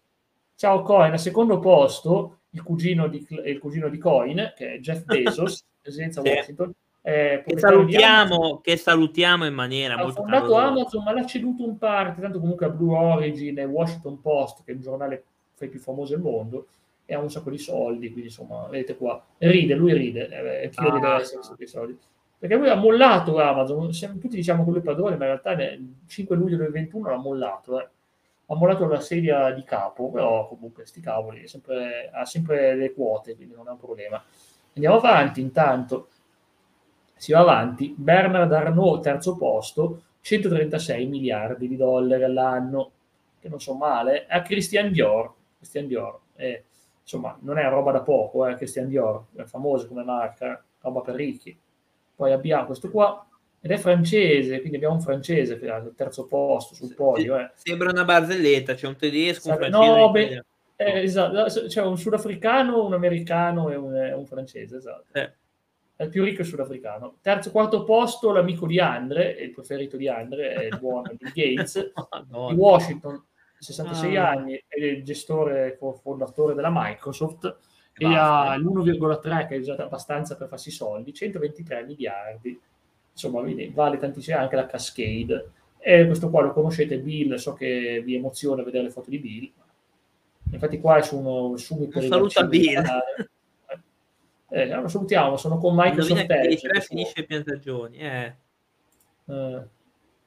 Ciao Coin, al secondo posto il cugino di, il cugino di Coin, che è Jeff Bezos, presidenza Washington. Eh, che, salutiamo, che salutiamo in maniera ha molto fondato Amazon, ma l'ha ceduto un parte, tanto comunque a Blue Origin e Washington Post, che è il giornale più famoso del mondo, e ha un sacco di soldi, quindi insomma, vedete qua, ride, lui ride, eh, chi ah, ride dei soldi. Perché lui ha mollato Amazon, tutti diciamo che lui è padrone, ma in realtà nel 5 luglio 2021 l'ha mollato, eh. Ha mollato la sedia di capo, però comunque sti cavoli sempre, ha sempre le quote, quindi non è un problema. Andiamo avanti, intanto. Si va avanti, Bernard Arnault terzo posto, 136 miliardi di dollari all'anno, che non so male, a Christian Dior, Christian Dior, eh, insomma non è roba da poco, eh, Christian Dior, è famoso come marca, roba per ricchi. Poi abbiamo questo qua, ed è francese, quindi abbiamo un francese al terzo posto sul podio. Eh. Sembra una barzelletta, c'è un tedesco, un francese. No, beh, eh, esatto, c'è un sudafricano, un americano e un, un francese, esatto. Eh. È il più ricco sudafricano. Terzo, quarto posto, l'amico di Andre, il preferito di Andre, è il buon Bill Gates, no. di Washington, 66 ah. anni, è il gestore, fondatore della Microsoft, e, e ha l'1,3 che è già abbastanza per farsi soldi, 123 miliardi. Insomma vale tantissimo anche la Cascade. E questo qua lo conoscete Bill so che vi emoziona vedere le foto di Bill. Infatti qua è su uno subito un saluto a Bill. eh, lo salutiamo sono con Microsoft Edge finisce piantagioni eh. Uh,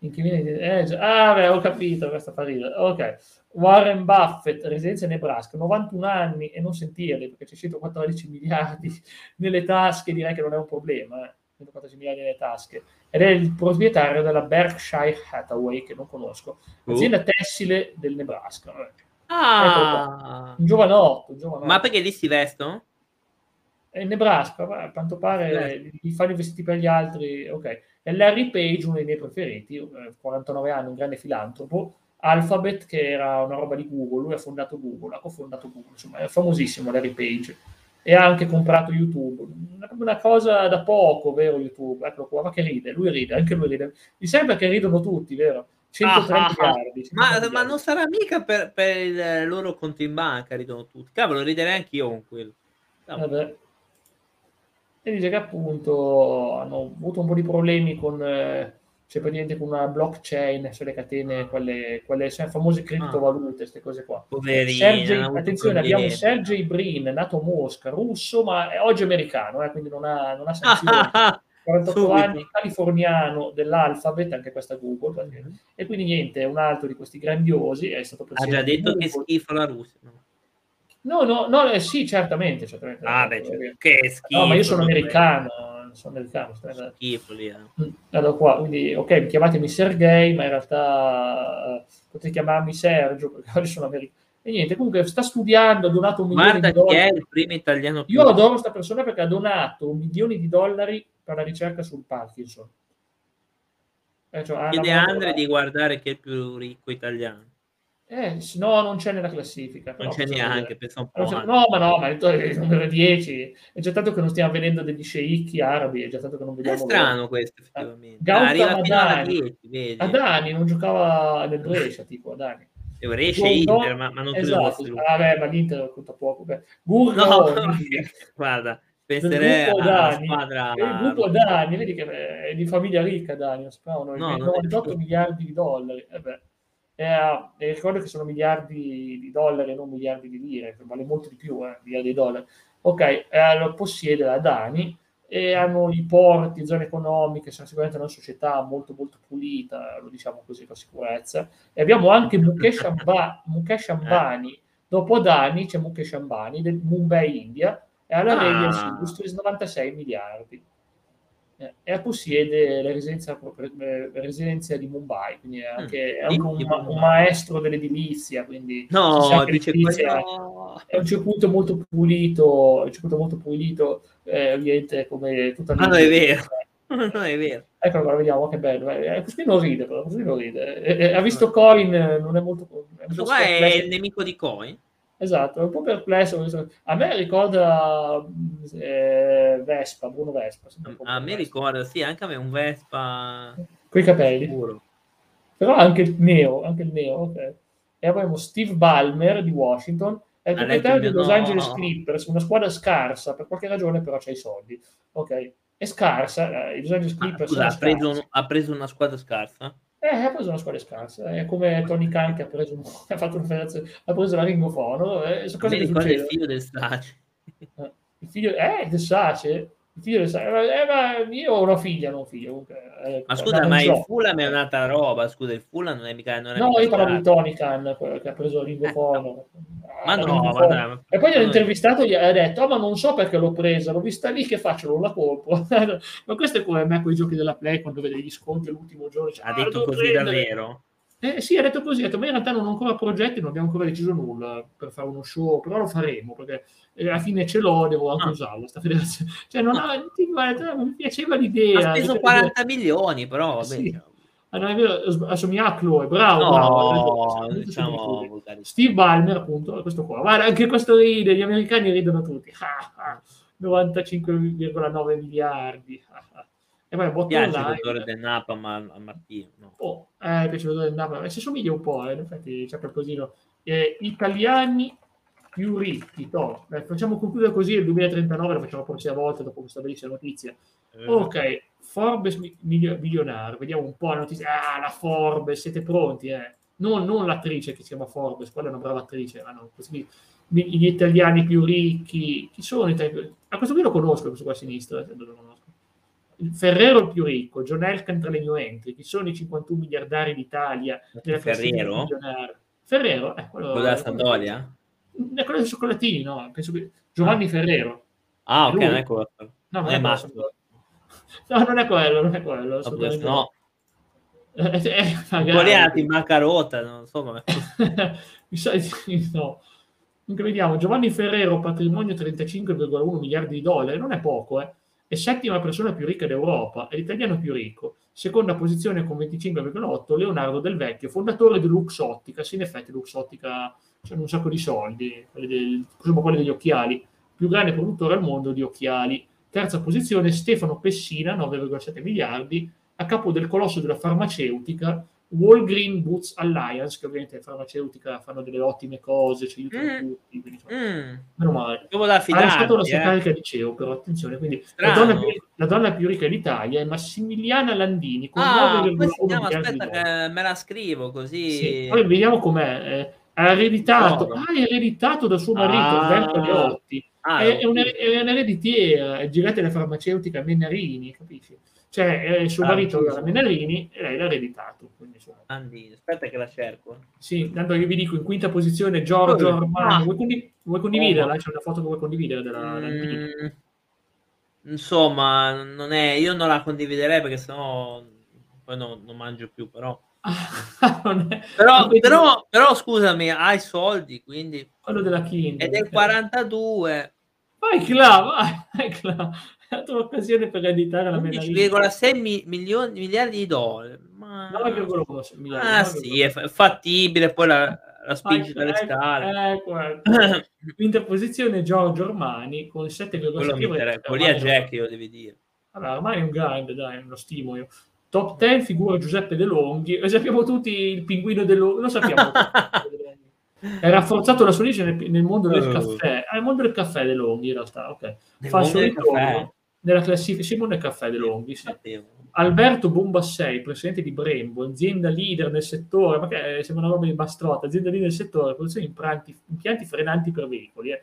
in che viene eh, ah beh ho capito questa fa ridere ok Warren Buffett residenza in Nebraska 91 anni e non sentirli perché c'è 114 miliardi nelle tasche direi che non è un problema eh 114 miliardi nelle tasche, ed è il proprietario della Berkshire Hathaway, che non conosco, uh. azienda tessile del Nebraska. Ah. Un giovanotto, un giovanotto. Ma perché lì si vestono? È in Nebraska, a quanto pare eh. li fanno i vestiti per gli altri, ok. E Larry Page, uno dei miei preferiti, 49 eh, anni, un grande filantropo, Alphabet, che era una roba di Google, lui ha fondato Google, ha cofondato Google, insomma è famosissimo Larry Page e ha anche comprato YouTube, una cosa da poco, vero YouTube? Ecco qua, ma che ride, lui ride, anche lui ride. Mi sembra che ridono tutti, vero? 130 ah, miliardi. Ma, miliardi. ma, non sarà mica per, per, il loro conto in banca, ridono tutti. Cavolo, riderei anch'io con quello. Vabbè. E dice che appunto hanno avuto un po' di problemi con... Eh, cioè praticamente con una blockchain sulle catene, ah. quelle, quelle cioè, famose criptovalute, queste cose qua. Sergey, attenzione, abbiamo Sergey Brin, nato a Mosca, russo, ma è oggi americano, eh, quindi non ha, non ha sanzioni. 48 anni, californiano dell'Alphabet, anche questa Google, mm-hmm. e quindi niente, un altro di questi grandiosi è stato. Ha già detto che schifo la Russia. No? No, no, no eh, sì, certamente. certamente ah, beh, cioè, che schifo. No, ma io sono americano sono americano. Schifo lì. Eh. Mm, allora qua, quindi, ok, chiamatemi Sergei, ma in realtà uh, potete chiamarmi Sergio, perché oggi sono americano. E niente, comunque sta studiando, ha donato un milione Guarda di dollari. Guarda chi è il primo italiano più. Io adoro questa persona perché ha donato milioni di dollari per la ricerca sul Parkinson. Eh, cioè, Chiede a Andre di guardare chi è il più ricco italiano. Eh, no, non c'è nella classifica. Non c'è neanche, penso un po'. No, ma no, ma il numero 10. È già tanto che non stiamo vedendo degli sceicchi arabi, è già tanto che non vediamo... È strano loro. questo, effettivamente. Gautam Adani. 10, Adani non giocava nel Brescia, tipo Adani. Brescia e Inter, ma, ma non esatto. credo Ah, beh, ma l'Inter conta poco. Beh. No, guarda, penserei alla squadra... Il gruppo Dani, vedi che è di famiglia ricca Dani, non no, 98 miliardi di dollari. Eh eh, e ricordo che sono miliardi di dollari e non miliardi di lire, vale molto di più, eh, miliardi di dollari. Ok, eh, lo possiede la Dani e hanno i porti, zone economiche, sono sicuramente una società molto molto pulita, lo diciamo così con sicurezza. E abbiamo anche Mukesh, Amba, Mukesh Ambani, dopo Dani c'è Mukesh Ambani del Mumbai India e alla ah. Radiance Industries 96 miliardi eh, e possiede la residenza, eh, residenza, di Mumbai, quindi è anche, mm, è anche un, un, maestro dell'edilizia, quindi no, dice no. è un circuito molto pulito, un circuito molto pulito, eh, ovviamente come tutta la... Ah, non è vero. non è vero. Ecco, allora vediamo che bello. Eh, così non ride, però, così non ride. Eh, ha visto Coin, non è molto... È, molto è il nemico di Coin? Esatto, è un po' perplesso. A me ricorda eh, Vespa, Bruno Vespa. A me ricorda, sì, anche a me un Vespa. Con i capelli. Puro. Però anche il Neo, anche il Neo, ok. E abbiamo Steve Ballmer di Washington, è il proprietario di Los no. Angeles Clippers, una squadra scarsa, per qualche ragione però c'ha i soldi. Ok, è scarsa, eh, i Los Angeles Clippers ah, scusa, ha, preso, ha preso una squadra scarsa? Eh, ha preso una squadra scarsa, è come Tony Khan che ha preso, ha fatto ha preso la Ring of Honor. Eh, che succede? il figlio del Sace. Eh, il figlio, eh, del Sace? Il figlio Sace. Eh, ma io ho una figlia, non un figlio. Eh, ma scusa, ma il Fulham è un'altra roba, scusa, il Fulham non è mica... Non è no, io parlavo di Tony Khan, che ha preso of Honor. Ma no, ma dai, E poi gli intervistato e gli ha detto, oh, ma non so perché l'ho presa, l'ho vista lì, che faccio? Non la compro. ma questo è come me con i giochi della Play, quando vede gli sconti all'ultimo giorno. Cioè, ha ah, detto così prendere. davvero? Eh, sì, ha detto così, ha detto, ma in realtà non ho ancora progetti, non abbiamo ancora deciso nulla per fare uno show, però lo faremo, perché eh, alla fine ce l'ho, devo anche ah. usarlo, sta federazione. Cioè, non ah. ha, ti, guarda, mi piaceva l'idea. Ha speso 40 milioni, però, vabbè. Sì. Ah, non è vero, assomiglia a Chloe, bravo, no, bravo. Diciamo, Steve Ballmer, appunto, questo qua. Guarda, anche questo ride, gli americani ridono tutti. 95,9 miliardi. E poi botto piace il giocatore del Napa ma a Martino. No? Oh, eh, piace giocatore del Napa, si somiglia un po', eh, in effetti c'è qualcosino. Eh, italiani più ricchi, to. Eh, facciamo concludere così il 2039, lo facciamo la prossima volta dopo questa bellissima notizia. Eh. Ok, Forbes milionario, vediamo un po' la notizia. Ah, la Forbes, siete pronti? Eh? Non, non l'attrice che si chiama Forbes, quella è una brava attrice, ma no, così, gli italiani più ricchi, chi sono? A questo qui lo conosco, questo qua a sinistra, eh, lo conosco. Ferrero il più ricco, John Elkan tra le new entry, chi sono i 51 miliardari d'Italia? Ferrero? Ferrero, eh, quello, quello della Sandolia? È quello dei cioccolatini, no? Penso che... Giovanni ah. Ferrero. Ah, ok, non è quello. No, non è, è Massimo. No, non è quello, non è quello. No. Eh, eh, magari. in bancarotta, non so come. no. Dunque vediamo, Giovanni Ferrero, patrimonio 35,1 miliardi di dollari, non è poco, eh. è settima persona più ricca d'Europa, è l'italiano più ricco. Seconda posizione con 25,8 Leonardo Del Vecchio, fondatore di Luxottica. Sì, in effetti Luxottica c'è un sacco di soldi, quelli, del, quelli degli occhiali. Più grande produttore al mondo di occhiali. Terza posizione Stefano Pessina, 9,7 miliardi, a capo del colosso della farmaceutica Walgreen Boots Alliance, che ovviamente è farmaceutica, fanno delle ottime cose, ci aiutano mm. tutti, quindi mm. meno male. Devo da fidarti, ha lasciato la sua eh. carica di CEO, però attenzione, quindi la donna, più, la donna, più, ricca d'Italia è Massimiliana Landini, con ah, 9,1 aspetta che me la scrivo così. Sì. Poi vediamo com'è. Eh, ha ereditato, no. ah, ereditato da suo marito, ah. Alberto Leotti. Ah, è, è, un'ereditiera, è girata la farmaceutica Menarini, capisci? Cioè, eh, suo marito aveva Menarini e lei l'ha ereditato. Quindi, Andi, aspetta che la cerco. Sì, tanto io vi dico, in quinta posizione Giorgio oh, Armani. Vuoi, condiv- vuoi condividerla? C'è una foto che vuoi condividere della mm, Insomma, non è, io non la condividerei perché sennò poi no, non mangio più, però... però, però, però, scusami, hai soldi, quindi... Quello della Kindle. È del 42. Vai là, vai, vai là la tua occasione per editare la 11,6 mi- milioni, miliardi di dollari. Ma... 9,1 miliardi. Ah 9, sì, è fattibile, poi la, la spingi ah, dalle scale. Ecco, Quinta posizione Giorgio Armani con 7,7 Quello lì a Jack, io devi dire. Allora, Armani è un grande, dai, lo stimo io. Top 10 figura Giuseppe De Longhi. E sappiamo tutti il pinguino De Longhi. Lo sappiamo. È rafforzato la sua origine nel, nel mondo del uh. caffè. Ah, il mondo del caffè De Longhi, in realtà. Ok. Fa il suo ritorno nella classifica Simone Caffè De Longhi. Sì. Alberto Bombassei, presidente di Brembo, azienda leader nel settore, ma che sembra una roba di bastrota, azienda leader nel settore, produzione di impianti, impianti frenanti per veicoli. Eh.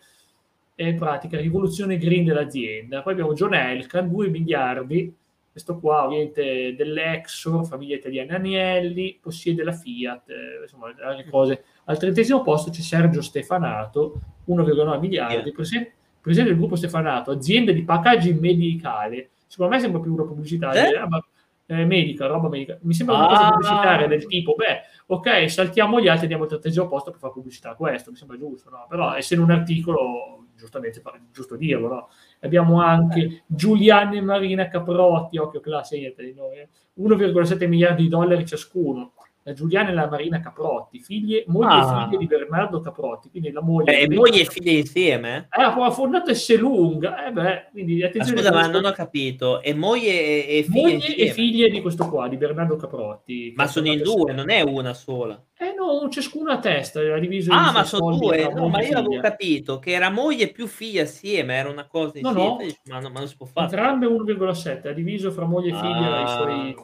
È in pratica rivoluzione green dell'azienda. Poi abbiamo John Elkan, 2 miliardi, questo qua ovviamente dell'Exor, famiglia italiana Agnelli, possiede la Fiat, eh, insomma, altre cose. Al trentesimo posto c'è Sergio Stefanato, 1,9 miliardi, presidente presidente del gruppo Stefanato, azienda di packaging medicale, secondo me sembra più una pubblicità, eh? eh ma, eh, medica, roba medica. Mi sembra una ah. cosa pubblicitaria del tipo, beh, ok, saltiamo gli altri e diamo il tredicesimo posto per fare pubblicità. Questo mi sembra giusto, no? Però essendo un articolo, giustamente, giusto dirlo, no? Abbiamo anche Giuliano e Marina Caprotti, occhio classe, di noi, 1,7 miliardi di dollari ciascuno Giuliana e la Marina Caprotti, figlie, moglie ah. e figlie di Bernardo Caprotti, quindi la moglie... Eh, moglie e figlie insieme? Eh, ha fondato Esselunga, eh beh, quindi attenzione... Ma scusa, ma non ho capito, e moglie e, e figlie Moglie e figlie di questo qua, di Bernardo Caprotti. Ma sono in due, non è una sola. Eh no, ciascuna a testa, era diviso Ah, ma sono due, no, ma io avevo capito che era moglie e più figlia assieme, era una cosa insieme, no, no. ma, no, ma non si può fare. Entrambe 1,7, ha diviso fra moglie e figlia ah. i, suoi,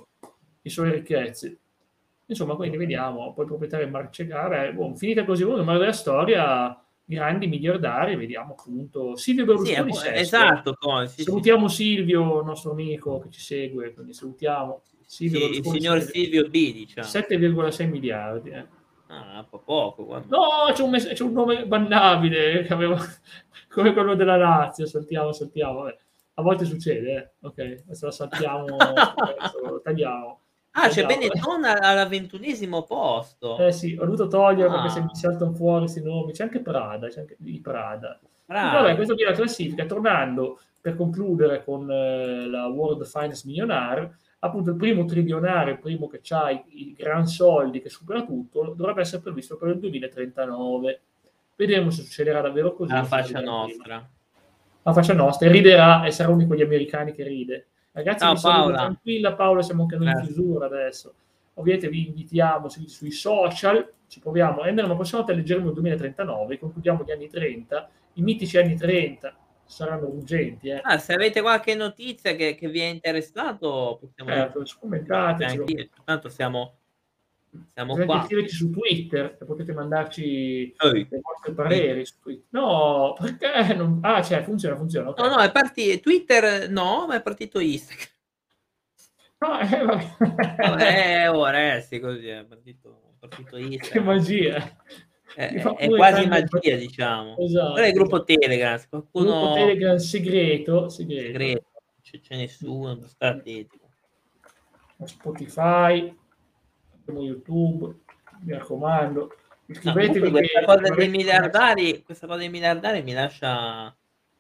i suoi ricchezze. Insomma, quindi vediamo, poi il proprietario Marcegare, boh, finita così uno, ma della storia, grandi miliardari, vediamo appunto Silvio Berlusconi. Sì, esatto, poi, sì, salutiamo sì. Silvio, nostro amico che ci segue, quindi salutiamo. Silvio il signor Silvio B, diciamo. 7,6 miliardi. Eh. Ah, po poco. Guarda. No, c'è un, mes- c'è un, nome bannabile, che avevo... come quello della Lazio, saltiamo, saltiamo. Vabbè. A volte succede, eh. ok, adesso la saltiamo, adesso, tagliamo. Ah, c'è Benetton al ventunesimo posto. Eh sì, ho dovuto togliere ah. perché se mi saltano fuori questi nomi. C'è anche Prada, c'è anche di Prada. Prada. Vabbè, questa qui è la classifica. Tornando per concludere con eh, la World Finance Millionaire, appunto il primo trilionario, il primo che ha i, i gran soldi, che supera tutto, dovrebbe essere previsto per il 2039. Vedremo se succederà davvero così. La faccia nostra. Prima. La faccia nostra. E riderà e sarà uno di quegli americani che ride. Ragazzi, Ciao, Paola. tranquilla Paola, siamo anche noi in chiusura adesso. Ovviamente vi invitiamo sui, sui social, ci proviamo a rendere una prossima volta leggeremo il 2039, concludiamo gli anni 30, i mitici anni 30 saranno urgenti. Eh. Ah, se avete qualche notizia che, che vi è interessato, possiamo certo, commentate. Tanto siamo siamo potete qua. scriverci su Twitter, potete mandarci Ehi. i vostri pareri su Twitter. No, perché non... Ah, cioè, funziona, funziona. Okay. No, no, è partito Twitter, no, ma è partito Instagram. No, eh, vabbè. vabbè, ora eh, sì, così è partito, partito Instagram. Che magia. È, è quasi magia, diciamo. Esatto. Però è il gruppo Telegram. Qualcuno... Gruppo Telegram segreto. Segreto. segreto. C'è, c'è nessuno, sta attento. Spotify YouTube, mi raccomando. Iscrivetevi. No, questa, cosa dei miliardari, questa cosa dei miliardari mi lascia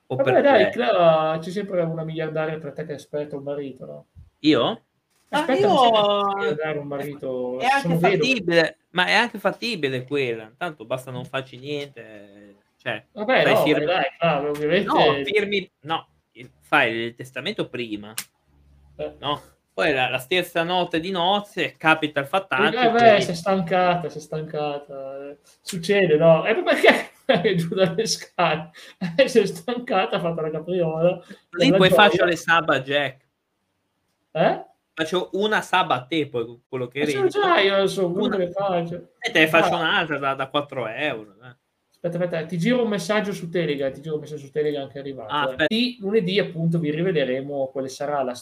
Vabbè, dai, Clara, c'è sempre una miliardaria per te che aspetta un marito, no? Io? Aspetta, ah, io... un marito. È anche fattibile, ma è anche fattibile quella. Tanto basta non farci niente. Cioè, Vabbè, no, firmi... dai, Clara, ovviamente... No, firmi... No, fai il testamento prima. Eh. No? Poi la, la, stessa notte di nozze capita il fattaccio. Eh, beh, si è stancata, si è stancata. Succede, no? E perché è giù dalle scale? si è stancata, ha fatto la capriola. Lì poi faccio le sub a Jack. Eh? Faccio una sub a te, poi quello che eri. già io so, una... le faccio. E te faccio ah. un'altra da, da 4 euro. Eh. Aspetta, aspetta, ti giro un messaggio su Telegram, ti giro un messaggio su Telegram che è arrivato. Ah, eh. lunedì appunto vi riveleremo quale sarà la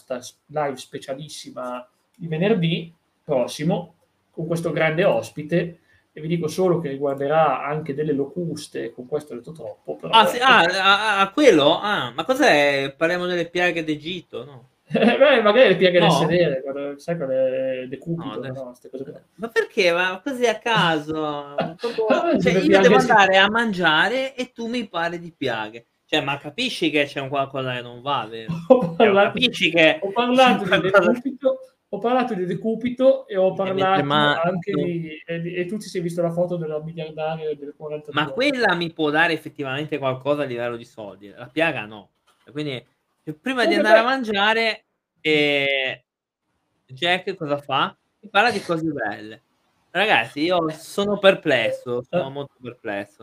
live specialissima di venerdì prossimo con questo grande ospite e vi dico solo che riguarderà anche delle locuste, con questo ho detto troppo. Però ah, sì, ah, a, quello? Ah, ma cos'è? Parliamo delle piaghe d'Egitto, no? Beh, magari le pieghe no. del sedere, sai quelle decupito, no, no, cose Ma perché? Ma così a caso? cioè, io devo andare a mangiare e tu mi parli di piaghe. Cioè, ma capisci che c'è un qualcosa che non va, vero? Ho parlato, cioè, capisci che... Ho parlato di decupito, ho parlato di decupito e ho parlato ma... anche di... E, e, tu ti sei visto la foto della miliardaria del 42. Ma quella mi può dare effettivamente qualcosa a livello di soldi. La piaga no. Quindi prima di andare a mangiare, eh, Jack cosa fa? Mi parla di cose belle. Ragazzi, io sono perplesso, sono molto perplesso.